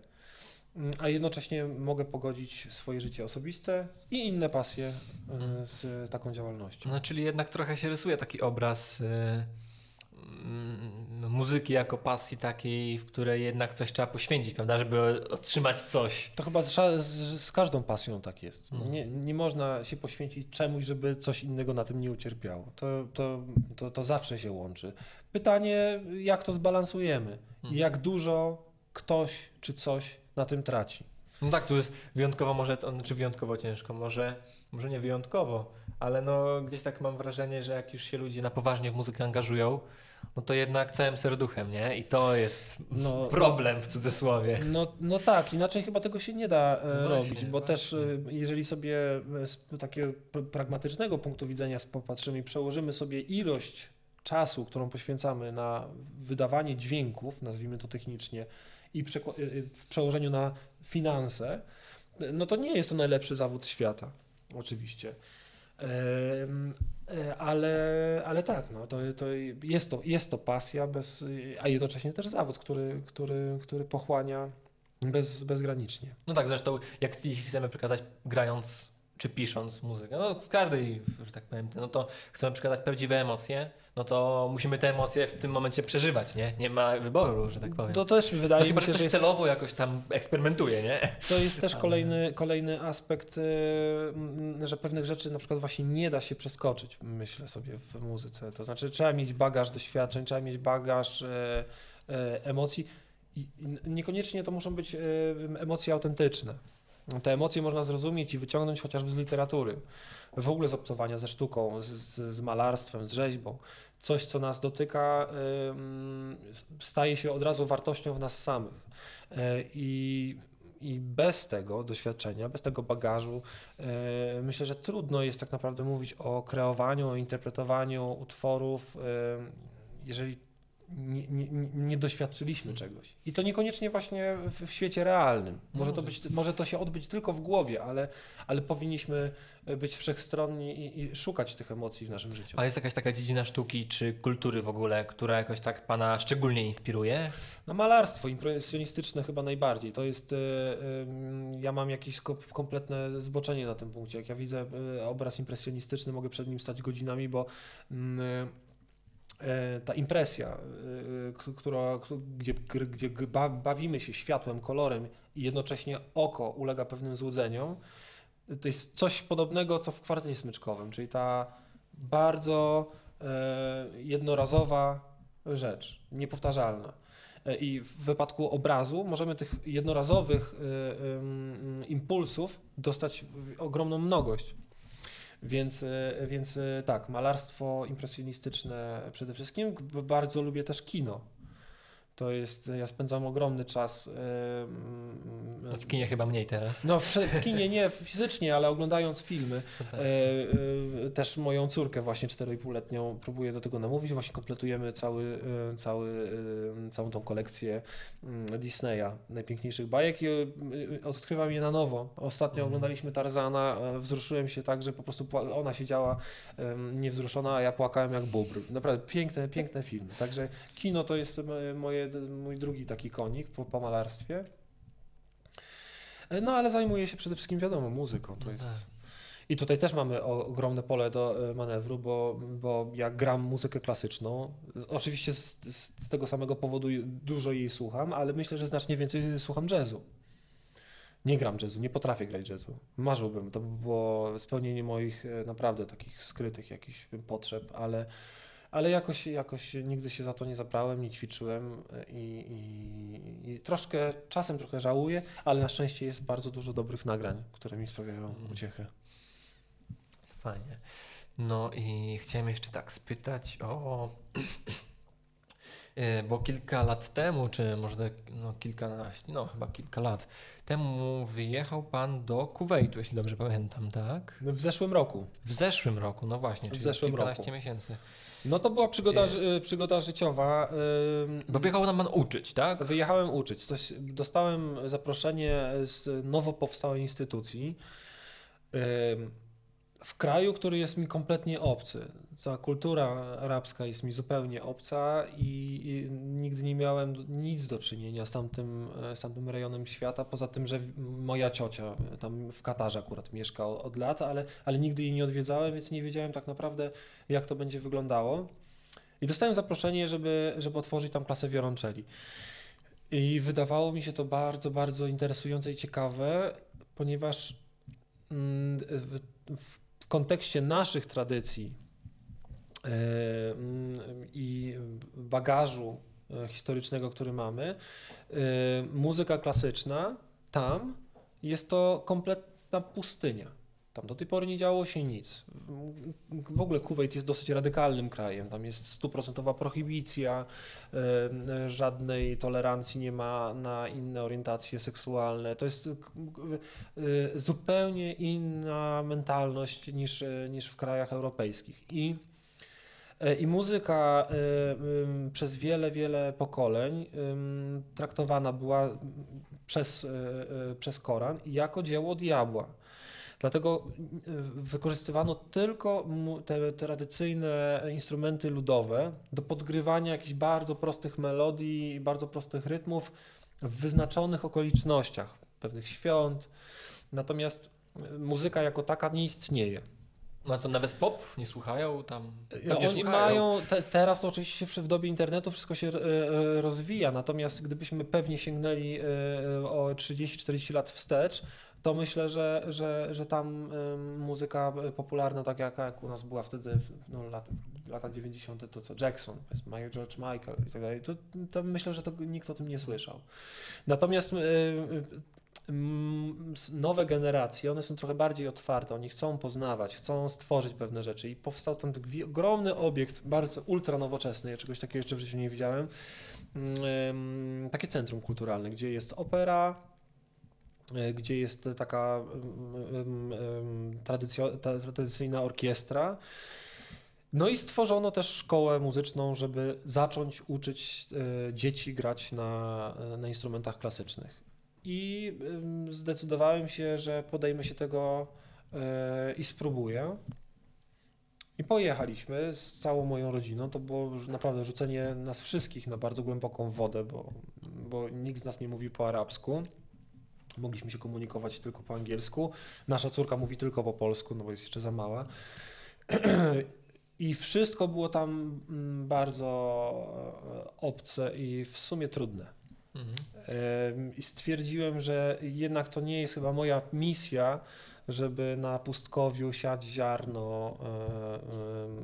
Speaker 2: a jednocześnie mogę pogodzić swoje życie osobiste i inne pasje y,
Speaker 1: Mhm.
Speaker 2: z taką działalnością.
Speaker 1: No, czyli jednak trochę się rysuje taki obraz y, mm, muzyki jako pasji takiej, w której jednak coś trzeba poświęcić, prawda, żeby otrzymać coś.
Speaker 2: To chyba z, z, z każdą pasją tak jest. No
Speaker 1: Mhm.
Speaker 2: Nie, nie można się poświęcić czemuś, żeby coś innego na tym nie ucierpiało. To, to, to, to zawsze się łączy. Pytanie, jak to zbalansujemy i
Speaker 1: Mhm.
Speaker 2: jak dużo ktoś czy coś na tym traci.
Speaker 1: No tak, tu jest wyjątkowo może, to, czy wyjątkowo ciężko, może, może nie wyjątkowo, ale no gdzieś tak mam wrażenie, że jak już się ludzie na poważnie w muzykę angażują, no to jednak całym serduchem, nie? I to jest
Speaker 2: No, <laughs>
Speaker 1: problem w cudzysłowie.
Speaker 2: No, no tak, inaczej chyba tego się nie da e,
Speaker 1: No właśnie,
Speaker 2: robić, bo też
Speaker 1: właśnie.
Speaker 2: e, jeżeli sobie e, z takiego pragmatycznego punktu widzenia popatrzymy i przełożymy sobie ilość czasu, którą poświęcamy na wydawanie dźwięków, nazwijmy to technicznie, i y, y, w przełożeniu na finanse, no to nie jest to najlepszy zawód świata, oczywiście. E, Ale, ale tak, no, to, to jest, to, jest to pasja, bez, a jednocześnie też zawód, który, który, który pochłania bez, bezgranicznie.
Speaker 1: No tak, zresztą jak chcemy przekazać grając czy pisząc muzykę, no w każdej, tak powiem, no to chcemy przekazać prawdziwe emocje, no to musimy te emocje w tym momencie przeżywać, nie? Nie ma wyboru, że tak powiem.
Speaker 2: To też
Speaker 1: no
Speaker 2: wydaje
Speaker 1: chyba,
Speaker 2: mi
Speaker 1: że
Speaker 2: się,
Speaker 1: ktoś
Speaker 2: że jest,
Speaker 1: celowo jakoś tam eksperymentuje, nie?
Speaker 2: to jest też kolejny, kolejny aspekt, m, że pewnych rzeczy na przykład właśnie nie da się przeskoczyć, myślę sobie w muzyce. To znaczy trzeba mieć bagaż doświadczeń, trzeba mieć bagaż e, e, emocji i niekoniecznie to muszą być emocje autentyczne. Te emocje można zrozumieć i wyciągnąć chociażby z literatury, w ogóle z obcowania ze sztuką, z, z, malarstwem, z rzeźbą. Coś, co nas dotyka, staje się od razu wartością w nas samych. E, I, I bez tego doświadczenia, bez tego bagażu, e, myślę, że trudno jest tak naprawdę mówić o kreowaniu, o interpretowaniu utworów, jeżeli nie, nie, nie- doświadczyliśmy czegoś. I to niekoniecznie właśnie w, w świecie realnym. Może to, być, może to się odbyć tylko w głowie, ale, ale powinniśmy być wszechstronni i, i szukać tych emocji w naszym życiu.
Speaker 1: A jest jakaś taka dziedzina sztuki czy kultury w ogóle, która jakoś tak pana szczególnie inspiruje?
Speaker 2: No malarstwo impresjonistyczne chyba najbardziej. To jest, em, ja mam jakieś ko- kompletne zboczenie na tym punkcie. Jak ja widzę e, obraz impresjonistyczny, mogę przed nim stać godzinami, bo mm, ta impresja, e, która, gdzie, gdzie bawimy się światłem, kolorem i jednocześnie oko ulega pewnym złudzeniom, to jest coś podobnego, co w kwartecie smyczkowym, czyli ta bardzo e, jednorazowa rzecz, niepowtarzalna. E, I w wypadku obrazu możemy tych jednorazowych impulsów dostać ogromną mnogość. Więc, y, więc y, tak, malarstwo impresjonistyczne przede wszystkim. Bardzo lubię też kino. To jest, ja spędzam ogromny czas. ym,
Speaker 1: W kinie chyba mniej teraz.
Speaker 2: no, w, w kinie nie fizycznie, ale oglądając filmy.
Speaker 1: tak.
Speaker 2: E, e, też moją córkę właśnie 4,5-letnią próbuję do tego namówić. Właśnie kompletujemy cały, e, cały, całą tą kolekcję mm, Disneya, najpiękniejszych bajek i odkrywam je na nowo. Ostatnio
Speaker 1: Mhm.
Speaker 2: oglądaliśmy Tarzana, wzruszyłem się tak, że po prostu ona siedziała niewzruszona, a ja płakałem jak bóbr. Naprawdę piękne, piękne filmy. Także kino to jest moje, mój drugi taki konik po, po malarstwie. No ale zajmuję się przede wszystkim, wiadomo, muzyką. To
Speaker 1: No
Speaker 2: jest...
Speaker 1: tak.
Speaker 2: I tutaj też mamy ogromne pole do e, manewru, bo, bo ja gram muzykę klasyczną. Oczywiście z, z, z tego samego powodu dużo jej słucham, ale myślę, że znacznie więcej słucham jazzu. Nie gram jazzu, nie potrafię grać jazzu. Marzyłbym, to by było spełnienie moich e, naprawdę takich skrytych jakichś potrzeb, ale, ale jakoś, jakoś nigdy się za to nie zabrałem, nie ćwiczyłem e, i, i, i troszkę, czasem trochę żałuję, ale na szczęście jest bardzo dużo dobrych nagrań, które mi sprawiają
Speaker 1: Mhm.
Speaker 2: uciechę.
Speaker 1: Fajnie. No i chciałem jeszcze tak spytać o. <clears throat> E, Bo kilka lat temu, czy może no, kilkanaście, no chyba kilka lat temu wyjechał pan do Kuwejtu, jeśli dobrze pamiętam, tak?
Speaker 2: W zeszłym roku.
Speaker 1: W zeszłym roku, no właśnie,
Speaker 2: W
Speaker 1: czyli
Speaker 2: zeszłym
Speaker 1: kilkanaście
Speaker 2: roku.
Speaker 1: miesięcy.
Speaker 2: No to była przygoda, ży- przygoda życiowa.
Speaker 1: Bo wyjechał nam pan uczyć, tak?
Speaker 2: Wyjechałem uczyć. Dostałem zaproszenie z nowo powstałej instytucji w kraju, który jest mi kompletnie obcy. Cała kultura arabska jest mi zupełnie obca i, i nigdy nie miałem nic do czynienia z tamtym, z tamtym rejonem świata, poza tym, że moja ciocia tam w Katarze akurat mieszka od lat, ale, ale nigdy jej nie odwiedzałem, więc nie wiedziałem tak naprawdę, jak to będzie wyglądało. I dostałem zaproszenie, żeby, żeby otworzyć tam klasę wiolonczeli. I wydawało mi się to bardzo, bardzo interesujące i ciekawe, ponieważ mm, w, w kontekście naszych tradycji e, mm, i bagażu e, historycznego, który mamy, e, muzyka klasyczna tam jest to kompletna pustynia. Tam do tej pory nie działo się nic. W ogóle Kuwait jest dosyć radykalnym krajem. Tam jest stuprocentowa prohibicja, e, e, żadnej tolerancji nie ma na inne orientacje seksualne. To jest e, zupełnie inna mentalność niż, e, niż w krajach europejskich. I E, I muzyka ym, przez wiele, wiele pokoleń traktowana była przez, przez Koran jako dzieło diabła. Dlatego y, wykorzystywano tylko te tradycyjne instrumenty ludowe do podgrywania jakichś bardzo prostych melodii bardzo prostych rytmów w wyznaczonych okolicznościach, pewnych świąt. Natomiast y, muzyka jako taka nie istnieje.
Speaker 1: No to nawet pop nie słuchają tam. Pewnie
Speaker 2: Oni
Speaker 1: słuchają.
Speaker 2: mają, te, teraz oczywiście w dobie internetu wszystko się e, e, rozwija, natomiast gdybyśmy pewnie sięgnęli e, e, o 30-40 lat wstecz, to myślę, że, że, że tam muzyka popularna, tak jak, jak u nas była wtedy no, lat, lata 90., to co Jackson, powiedzmy, George Michael i tak dalej, to, to myślę, że to nikt o tym nie słyszał. Natomiast e, mm, s- nowe generacje, one są trochę bardziej otwarte, oni chcą poznawać, chcą stworzyć pewne rzeczy i powstał ten ogromny obiekt, bardzo ultra nowoczesny, ja czegoś takiego jeszcze w życiu nie widziałem, takie centrum kulturalne, gdzie jest opera, gdzie jest taka mm, mm, mm, tradycyjna orkiestra. No i stworzono też szkołę muzyczną, żeby zacząć uczyć e, dzieci grać na, e, na instrumentach klasycznych. I zdecydowałem się, że podejmę się tego e, i spróbuję. I pojechaliśmy z całą moją rodziną. To było już naprawdę rzucenie nas wszystkich na bardzo głęboką wodę, bo, bo nikt z nas nie mówi po arabsku. Mogliśmy się komunikować tylko po angielsku. Nasza córka mówi tylko po polsku, no bo jest jeszcze za mała. I wszystko było tam mm, bardzo e, obce i w sumie trudne.
Speaker 1: Mhm.
Speaker 2: Stwierdziłem, że jednak to nie jest chyba moja misja, żeby na pustkowiu siać ziarno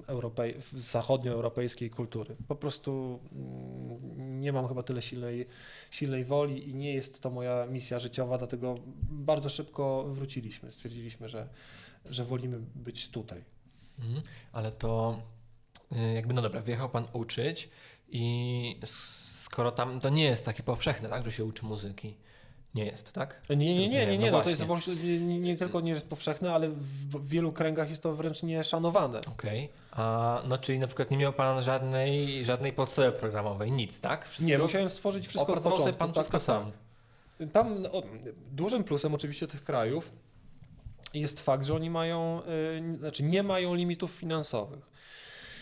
Speaker 2: e, europej, zachodnioeuropejskiej kultury. Po prostu mm, nie mam chyba tyle silnej, silnej woli i nie jest to moja misja życiowa, dlatego bardzo szybko wróciliśmy. Stwierdziliśmy, że, że wolimy być tutaj.
Speaker 1: Mhm. Ale to y, jakby, no dobra, wyjechał pan uczyć i skoro tam to nie jest takie powszechne, tak, że się uczy muzyki. Nie jest, tak?
Speaker 2: Nie, nie, nie, nie, nie,
Speaker 1: No
Speaker 2: no to jest nie, tylko nie jest powszechne, ale w, wielu kręgach jest to wręcz nieszanowane.
Speaker 1: Okej. A no czyli na przykład nie miał pan żadnej, żadnej podstawy programowej, nic, tak?
Speaker 2: Nie, musiałem stworzyć wszystko od
Speaker 1: opracował sobie
Speaker 2: początku.
Speaker 1: pan
Speaker 2: tak,
Speaker 1: wszystko
Speaker 2: tak,
Speaker 1: sam.
Speaker 2: tak. Tam no, dużym plusem oczywiście tych krajów jest fakt, że oni mają, y, znaczy nie mają limitów finansowych.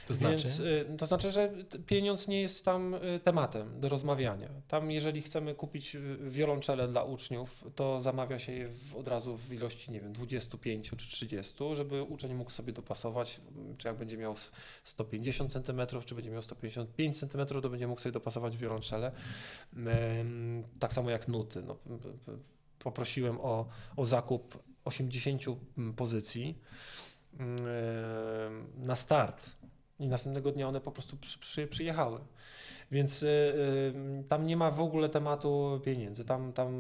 Speaker 1: To znaczy?
Speaker 2: Więc, y, to znaczy, że pieniądz nie jest tam y, tematem do rozmawiania. Tam jeżeli chcemy kupić wiolonczele dla uczniów, to zamawia się je od razu w ilości, nie wiem, 25 czy 30, żeby uczeń mógł sobie dopasować, czy jak będzie miał s- 150 cm, czy będzie miał 155 cm, to będzie mógł sobie dopasować wiolonczele. Tak samo jak nuty. No, poprosiłem o, o zakup 80 pozycji na start. I następnego dnia one po prostu przy, przy, przyjechały. Więc y, y, tam nie ma w ogóle tematu pieniędzy. Tam, tam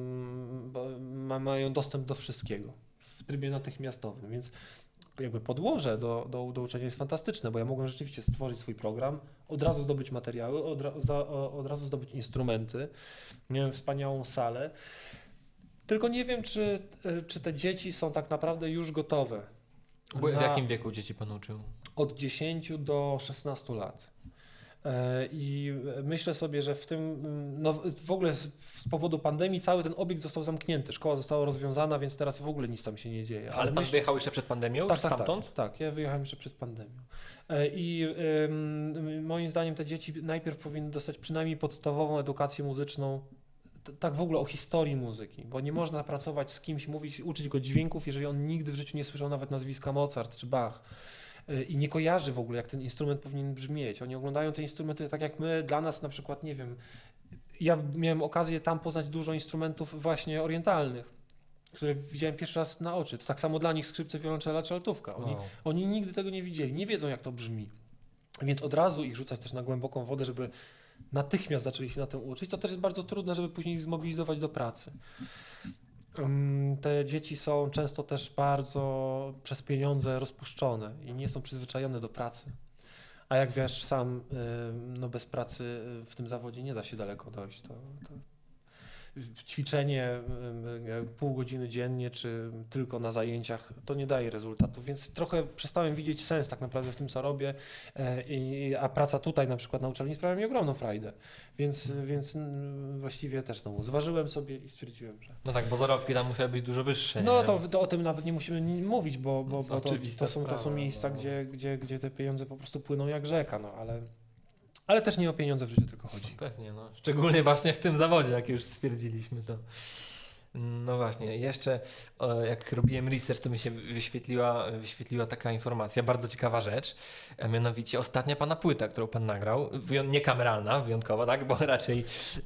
Speaker 2: ma, mają dostęp do wszystkiego w trybie natychmiastowym. Więc jakby podłoże do, do, do uczenia jest fantastyczne, bo ja mogłem rzeczywiście stworzyć swój program, od razu zdobyć materiały, od, ra, za, od razu zdobyć instrumenty. Miałem wspaniałą salę. Tylko nie wiem, czy, y, czy te dzieci są tak naprawdę już gotowe.
Speaker 1: Bo W
Speaker 2: na-
Speaker 1: jakim wieku dzieci pan uczył?
Speaker 2: Od 10 do 16 lat. E, I myślę sobie, że w tym, no w ogóle z, powodu pandemii cały ten obiekt został zamknięty, szkoła została rozwiązana, więc teraz w ogóle nic tam się nie dzieje.
Speaker 1: Ale pan
Speaker 2: myślę-
Speaker 1: wyjechał jeszcze przed pandemią?
Speaker 2: tak, tak,
Speaker 1: stamtąd?
Speaker 2: tak, tak, ja wyjechałem jeszcze przed pandemią. E, I ym, moim zdaniem te dzieci najpierw powinny dostać przynajmniej podstawową edukację muzyczną, tak w ogóle o historii muzyki, bo nie można pracować z kimś, mówić, uczyć go dźwięków, jeżeli on nigdy w życiu nie słyszał nawet nazwiska Mozart czy Bach i nie kojarzy w ogóle, jak ten instrument powinien brzmieć. Oni oglądają te instrumenty tak jak my, dla nas na przykład, nie wiem, ja miałem okazję tam poznać dużo instrumentów właśnie orientalnych, które widziałem pierwszy raz na oczy. To tak samo dla nich skrzypce, wiolonczela czy altówka. Oni,
Speaker 1: Wow.
Speaker 2: oni nigdy tego nie widzieli, nie wiedzą jak to brzmi. Więc od razu ich rzucać też na głęboką wodę, żeby natychmiast zaczęli się na tym uczyć, to też jest bardzo trudne, żeby później ich zmobilizować do pracy. Te dzieci są często też bardzo przez pieniądze rozpuszczone i nie są przyzwyczajone do pracy. A jak wiesz sam, no bez pracy w tym zawodzie nie da się daleko dojść. To, to ćwiczenie pół godziny dziennie, czy tylko na zajęciach, to nie daje rezultatu. Więc trochę przestałem widzieć sens tak naprawdę w tym, co robię, e, i, a praca tutaj na przykład na uczelni sprawia mi ogromną frajdę. Więc, więc mm, właściwie też znowu zważyłem sobie i stwierdziłem, że.
Speaker 1: No tak, bo zarobki tam musiały być dużo wyższe.
Speaker 2: No to, to o tym nawet nie musimy mówić, bo, bo, bo to, to, są, to są miejsca,
Speaker 1: no.
Speaker 2: gdzie, gdzie, gdzie te pieniądze po prostu płyną jak rzeka, no ale, ale też nie o pieniądze w życiu tylko chodzi.
Speaker 1: Pewnie, no. Szczególnie właśnie w tym zawodzie, jak już stwierdziliśmy to. No właśnie, jeszcze e, jak robiłem research, to mi się wyświetliła, wyświetliła taka informacja, bardzo ciekawa rzecz, a mianowicie ostatnia pana płyta, którą pan nagrał, nie kameralna wyjątkowo, tak, bo raczej, e,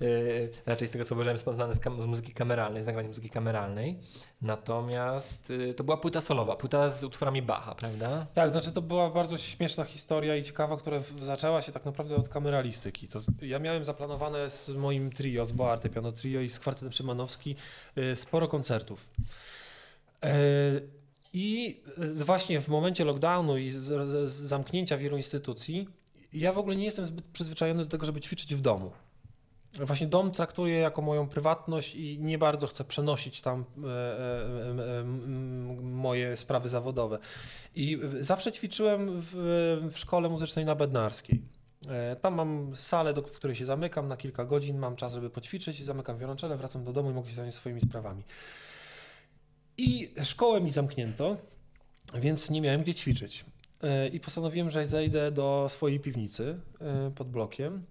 Speaker 1: raczej z tego co uważałem znany z, kam- z muzyki kameralnej, z nagrania muzyki kameralnej, natomiast e, to była płyta solowa, płyta z utworami Bacha, prawda?
Speaker 2: Tak, znaczy to była bardzo śmieszna historia i ciekawa, która zaczęła się tak naprawdę od kameralistyki. To ja miałem zaplanowane z moim trio, z Boarte Piano Trio i z kwartetem Szymanowski sporo koncertów. E, I właśnie w momencie lockdownu i zamknięcia wielu instytucji, ja w ogóle nie jestem zbyt przyzwyczajony do tego, żeby ćwiczyć w domu. Właśnie dom traktuję jako moją prywatność i nie bardzo chcę przenosić tam e, e, e, moje sprawy zawodowe. I zawsze ćwiczyłem w, w szkole muzycznej na Bednarskiej. E, Tam mam salę, do, w której się zamykam na kilka godzin, mam czas, żeby poćwiczyć, zamykam wiolonczelę, wracam do domu i mogę się zająć swoimi sprawami. I szkołę mi zamknięto, więc nie miałem gdzie ćwiczyć. E, I postanowiłem, że zejdę do swojej piwnicy e, pod blokiem.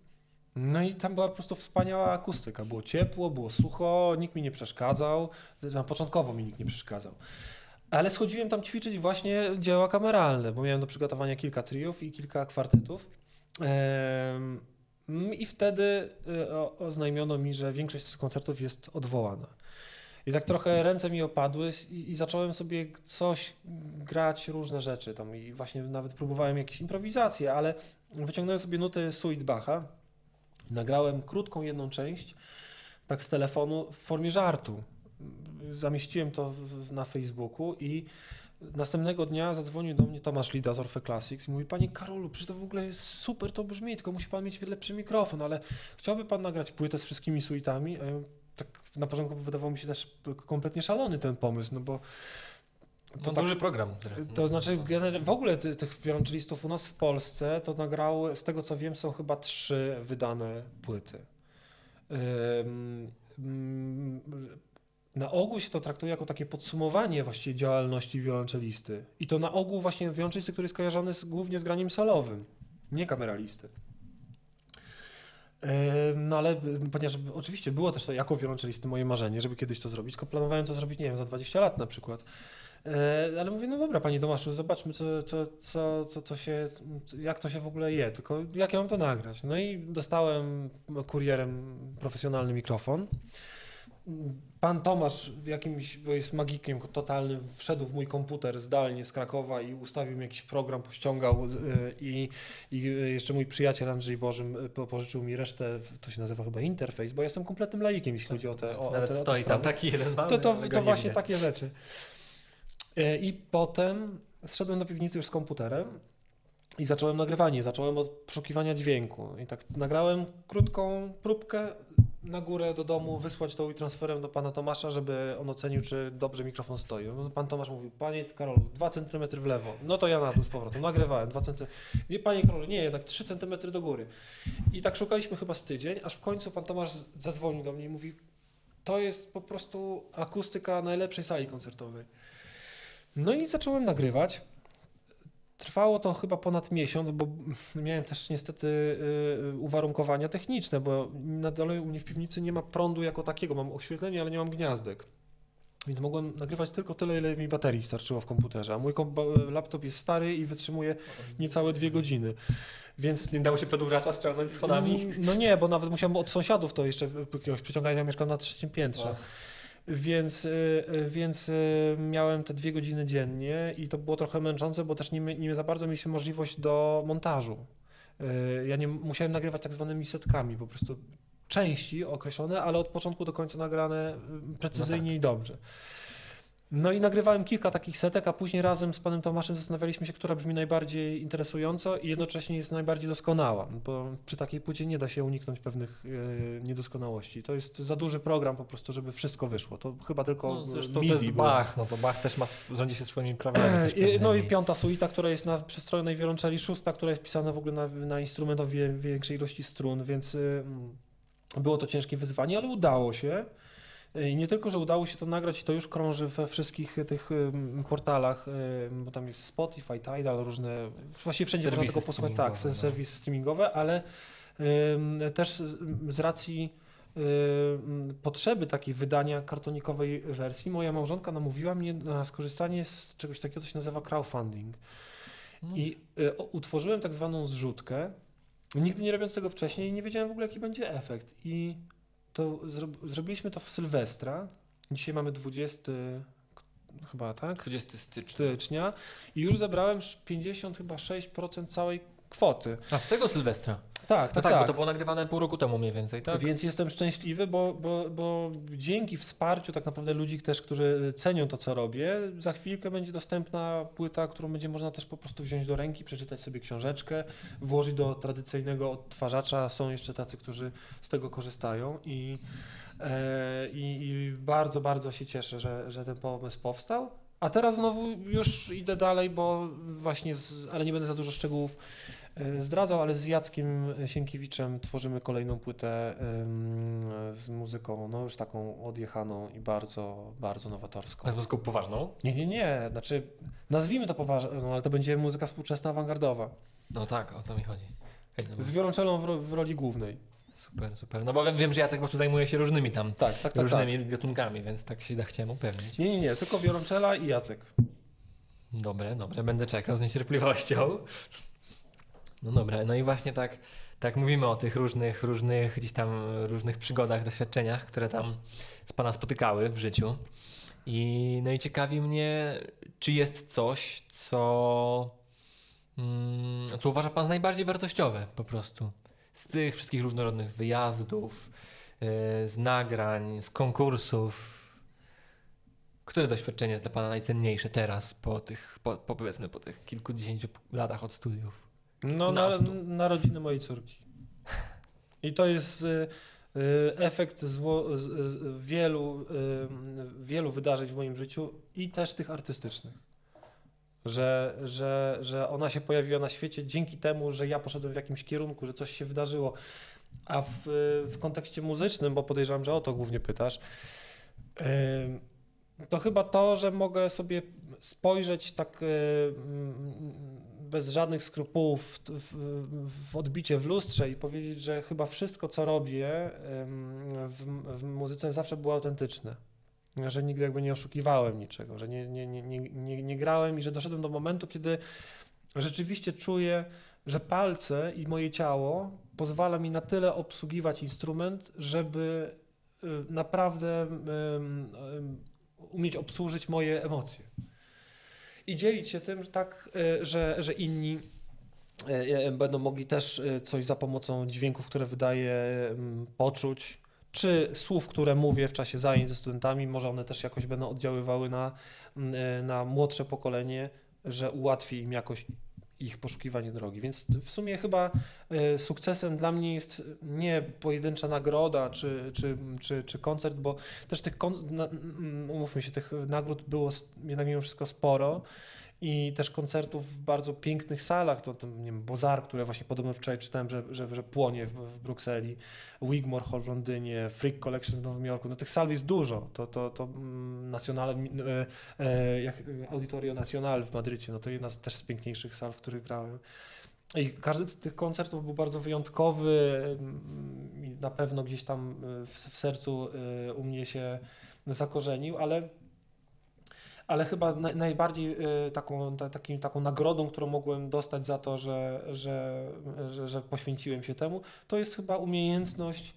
Speaker 2: No i tam była po prostu wspaniała akustyka. Było ciepło, było sucho, nikt mi nie przeszkadzał. Na początkowo mi nikt nie przeszkadzał. Ale schodziłem tam ćwiczyć właśnie dzieła kameralne, bo miałem do przygotowania kilka triów i kilka kwartetów. I wtedy o- oznajmiono mi, że większość z koncertów jest odwołana. I tak trochę ręce mi opadły i, i zacząłem sobie coś grać, różne rzeczy tam i właśnie nawet próbowałem jakieś improwizacje, ale wyciągnąłem sobie nuty suite Bacha, nagrałem krótką jedną część, tak z telefonu w formie żartu. Zamieściłem to w, na Facebooku i następnego dnia zadzwonił do mnie Tomasz Lida z Orfe Classics i mówi, panie Karolu, przecież to w ogóle jest super, to brzmi, tylko musi pan mieć lepszy mikrofon, ale chciałby pan nagrać płytę z wszystkimi suitami? A ja tak na początku wydawał mi się też kompletnie szalony ten pomysł, no bo
Speaker 1: To
Speaker 2: to tak-
Speaker 1: duży program.
Speaker 2: to znaczy, w ogóle ty, tych wiolonczelistów u nas w Polsce to nagrały, z tego co wiem, są chyba trzy wydane płyty. Ym, ym, na ogół się to traktuje jako takie podsumowanie właściwie działalności wiolonczelisty. I to na ogół właśnie wiolonczelisty, który jest kojarzony z, głównie z graniem solowym, nie kameralisty. No ale ponieważ oczywiście było też to jako wiolonczelisty moje marzenie, żeby kiedyś to zrobić, tylko planowałem to zrobić, nie wiem, za 20 lat na przykład. E, Ale mówię, no dobra, panie Tomaszu, zobaczmy, co, co, co, co, co się, jak to się w ogóle je, tylko jak ja mam to nagrać. No i dostałem kurierem profesjonalny mikrofon. Pan Tomasz w jakimś, bo jest magikiem totalnym, wszedł w mój komputer zdalnie z Krakowa i ustawił mi jakiś program, pościągał y, i, i jeszcze mój przyjaciel Andrzej Bożym po- pożyczył mi resztę, to się nazywa chyba interfejs, bo ja jestem kompletnym laikiem, jeśli chodzi o te, o, o
Speaker 1: Nawet
Speaker 2: te, o te
Speaker 1: stoi tam
Speaker 2: sprawy.
Speaker 1: taki jeden
Speaker 2: To, to, to
Speaker 1: nie
Speaker 2: właśnie
Speaker 1: widać.
Speaker 2: takie rzeczy. E, I potem zszedłem do piwnicy już z komputerem i zacząłem nagrywanie. Zacząłem od poszukiwania dźwięku. I tak nagrałem krótką próbkę na górę do domu, wysłać to transferem do pana Tomasza, żeby on ocenił, czy dobrze mikrofon stoi. No, Pan Tomasz mówił, panie Karolu, 2 cm w lewo. No to ja na dół z powrotem. Nagrywałem 2 cm. Nie, panie Karolu, nie, jednak 3 cm do góry. I tak szukaliśmy chyba z tydzień, aż w końcu pan Tomasz zadzwonił do mnie i mówi, to jest po prostu akustyka najlepszej sali koncertowej. No i zacząłem nagrywać. Trwało to chyba ponad miesiąc, bo <laughs> miałem też niestety y, uwarunkowania techniczne, bo na dole u mnie w piwnicy nie ma prądu jako takiego. Mam oświetlenie, ale nie mam gniazdek. Więc mogłem nagrywać tylko tyle, ile mi baterii starczyło w komputerze. A mój laptop jest stary i wytrzymuje niecałe dwie godziny. Więc
Speaker 1: Nie dało się przedłużacza ściągnąć schodami.
Speaker 2: Mm, No nie, bo nawet musiałem od sąsiadów to jeszcze jakiegoś przyciągać, ja mieszkam na trzecim piętrze. Więc, y, y, więc y, miałem te dwie godziny dziennie i to było trochę męczące, bo też nie, nie za bardzo mieliśmy możliwość do montażu. Ja nie musiałem nagrywać tak zwanymi setkami, po prostu części określone, ale od początku do końca nagrane y, precyzyjnie i dobrze. No i nagrywałem kilka takich setek, a później razem z panem Tomaszem zastanawialiśmy się, która brzmi najbardziej interesująco i jednocześnie jest najbardziej doskonała, bo przy takiej płycie nie da się uniknąć pewnych e, niedoskonałości. To jest za duży program po prostu, żeby wszystko wyszło. To chyba tylko
Speaker 1: No,
Speaker 2: e,
Speaker 1: zresztą to
Speaker 2: MIDI
Speaker 1: jest
Speaker 2: było.
Speaker 1: Bach, no to Bach też ma, rządzi się swoimi prawami.
Speaker 2: I- No i piąta suita, która jest na przestrojnej wiolonczeli, szósta, która jest pisana w ogóle na, na instrument o większej ilości strun, więc y, mm, było to ciężkie wyzwanie, ale udało się. Y, I nie tylko, że udało się to nagrać, i to już krąży we wszystkich tych portalach, bo tam jest Spotify, Tidal, różne, właściwie wszędzie można
Speaker 1: Serwisy
Speaker 2: tego posłuchać, tak,
Speaker 1: no.
Speaker 2: serwisy streamingowe, ale też z, racji potrzeby takiej wydania kartonikowej wersji, moja małżonka namówiła mnie na skorzystanie z czegoś takiego, co się nazywa crowdfunding.
Speaker 1: No.
Speaker 2: I o- utworzyłem tak zwaną zrzutkę. Nigdy nie robiąc tego wcześniej, nie wiedziałem w ogóle, jaki będzie efekt. I to zro, zrobiliśmy to w Sylwestra. Dzisiaj mamy 20, k- chyba tak?
Speaker 1: 20 stycznia.
Speaker 2: stycznia. I już zebrałem sz- 50 chyba 6% całej kwoty.
Speaker 1: A w tego Sylwestra?
Speaker 2: Tak,
Speaker 1: No
Speaker 2: tak,
Speaker 1: tak,
Speaker 2: tak.
Speaker 1: bo to było nagrywane pół roku temu mniej więcej, tak?
Speaker 2: Więc jestem szczęśliwy, bo, bo, bo dzięki wsparciu tak naprawdę ludzi też, którzy cenią to, co robię, za chwilkę będzie dostępna płyta, którą będzie można też po prostu wziąć do ręki, przeczytać sobie książeczkę, włożyć do tradycyjnego odtwarzacza. Są jeszcze tacy, którzy z tego korzystają i, e, i, bardzo, bardzo się cieszę, że, że ten pomysł powstał. A teraz znowu już idę dalej, bo właśnie, z, ale nie będę za dużo szczegółów zdradzał, ale z Jackiem Sienkiewiczem tworzymy kolejną płytę z muzyką, no już taką odjechaną i bardzo, bardzo nowatorską.
Speaker 1: A z muzyką poważną?
Speaker 2: Nie, nie, nie, znaczy nazwijmy to poważnie, no, ale to będzie muzyka współczesna, awangardowa.
Speaker 1: No tak, o to mi chodzi. Hej, no,
Speaker 2: Z wiolonczelą w, ro- w roli głównej.
Speaker 1: super, super. No bo wiem, wiem, że Jacek po prostu zajmuje się różnymi tam,
Speaker 2: Tak, tak, tak. tak.
Speaker 1: różnymi gatunkami, więc tak się da chciałem upewnić.
Speaker 2: Nie, nie, nie, tylko wiolonczela i Jacek.
Speaker 1: Dobre, dobre, będę czekał z niecierpliwością. No dobra, no i właśnie tak, tak mówimy o tych różnych, różnych gdzieś tam różnych przygodach, doświadczeniach, które tam z Pana spotykały w życiu. I no i ciekawi mnie, czy jest coś, co, mm, co uważa Pan za najbardziej wartościowe po prostu. Z tych wszystkich różnorodnych wyjazdów, yy, z nagrań, z konkursów. Które doświadczenie jest dla Pana najcenniejsze teraz, po tych, po, po powiedzmy, po tych kilkudziesięciu latach od studiów?
Speaker 2: No, na,
Speaker 1: Kilkunastu.
Speaker 2: narodziny mojej córki. I to jest y, y, efekt zło, z, z, wielu, y, wielu wydarzeń w moim życiu i też tych artystycznych. Że, że, że ona się pojawiła na świecie dzięki temu, że ja poszedłem w jakimś kierunku, że coś się wydarzyło. A w, w kontekście muzycznym, bo podejrzewam, że o to głównie pytasz, ym, to chyba to, że mogę sobie spojrzeć tak y, bez żadnych skrupułów w, w, w odbicie w lustrze i powiedzieć, że chyba wszystko, co robię w, w muzyce zawsze było autentyczne. Że nigdy jakby nie oszukiwałem niczego, że nie, nie, nie, nie, nie, grałem i że doszedłem do momentu, kiedy rzeczywiście czuję, że palce i moje ciało pozwala mi na tyle obsługiwać instrument, żeby y, naprawdę umieć obsłużyć moje emocje. I dzielić się tym tak, y, że, że inni y, y, będą mogli też coś za pomocą dźwięków, które wydaję, ym, poczuć, czy słów, które mówię w czasie zajęć ze studentami, może one też jakoś będą oddziaływały na, na młodsze pokolenie, że ułatwi im jakoś ich poszukiwanie drogi. Więc w sumie chyba y, sukcesem dla mnie jest nie pojedyncza nagroda czy, czy, czy, czy koncert, bo też tych, umówmy się, tych nagród było jednak mimo wszystko sporo i też koncertów w bardzo pięknych salach, to, to nie wiem, Bozar, które właśnie podobno wczoraj czytałem, że, że, że płonie w, w Brukseli, Wigmore Hall w Londynie, Freak Collection w Nowym Jorku, no tych sal jest dużo, to, to, to mm, Nacional, e, e, jak, e, Auditorio Nacional w Madrycie, no to jedna z też z piękniejszych sal, w których grałem. I każdy z tych koncertów był bardzo wyjątkowy mm, i na pewno gdzieś tam y, w, w sercu u mnie się zakorzenił, ale, ale chyba naj, najbardziej y, taką, ta, takim, taką nagrodą, którą mogłem dostać za to, że, że, że, że poświęciłem się temu, to jest chyba umiejętność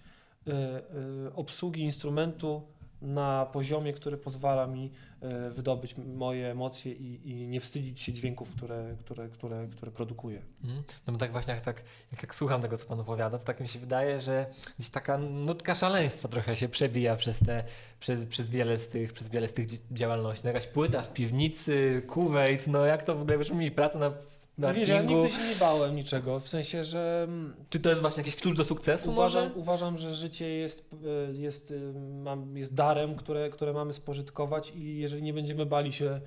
Speaker 2: y, y, obsługi instrumentu na poziomie, który pozwala mi e, wydobyć moje emocje i, i nie wstydzić się dźwięków, które, które, które, które produkuję.
Speaker 1: Mhm. No bo tak właśnie jak tak, jak tak słucham tego, co pan opowiada, to tak mi się wydaje, że gdzieś taka nutka szaleństwa trochę się przebija przez te, przez, przez wiele z tych, przez wiele z tych dzi- działalności. No Jakaś płyta w piwnicy, kuwejt, no jak to w ogóle brzmi, praca na
Speaker 2: No wiesz, ja nigdy się nie bałem niczego, w sensie, że mm,
Speaker 1: Czy to jest właśnie jakiś klucz do sukcesu
Speaker 2: uważam,
Speaker 1: może?
Speaker 2: uważam, że życie jest, e, jest, e, jest darem, które, które mamy spożytkować i jeżeli nie będziemy bali się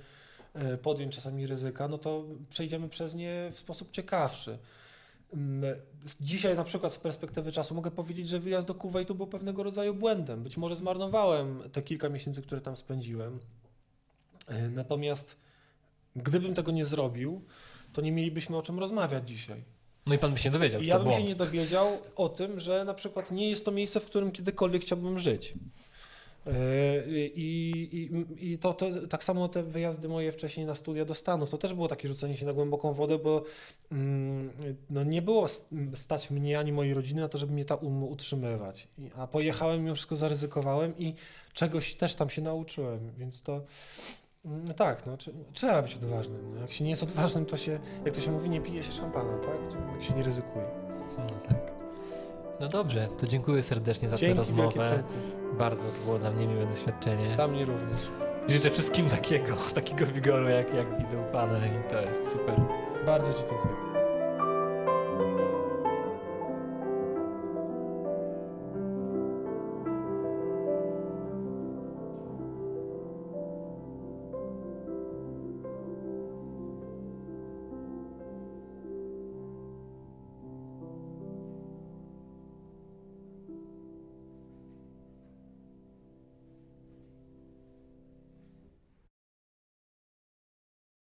Speaker 2: e, podjąć czasami ryzyka, no to przejdziemy przez nie w sposób ciekawszy. Mm, Dzisiaj na przykład z perspektywy czasu mogę powiedzieć, że wyjazd do Kuwejtu był pewnego rodzaju błędem. Być może zmarnowałem te kilka miesięcy, które tam spędziłem. E, Natomiast gdybym tego nie zrobił, to nie mielibyśmy o czym rozmawiać dzisiaj.
Speaker 1: No i pan by się dowiedział,
Speaker 2: I ja bym się
Speaker 1: błąd.
Speaker 2: nie dowiedział o tym, że na przykład nie jest to miejsce, w którym kiedykolwiek chciałbym żyć. Yy, I, i, i to, to tak samo te wyjazdy moje wcześniej na studia do Stanów, to też było takie rzucenie się na głęboką wodę, bo mm, no nie było stać mnie ani mojej rodziny na to, żeby mnie tam um, utrzymywać. A pojechałem, mimo wszystko zaryzykowałem i czegoś też tam się nauczyłem, więc to mm, tak, no, trze- trzeba być odważnym. No, jak się nie jest odważnym, to się, jak to się mówi, nie pije się szampana, tak? Jak się nie ryzykuje.
Speaker 1: No tak. No dobrze, to dziękuję serdecznie za tę
Speaker 2: Dzięki wielkie
Speaker 1: rozmowę. Bardzo to było dla mnie miłe doświadczenie.
Speaker 2: Dla mnie również.
Speaker 1: Życzę wszystkim takiego, takiego wigoru, jak, jak widzę u pana i to jest super.
Speaker 2: Bardzo Ci dziękuję.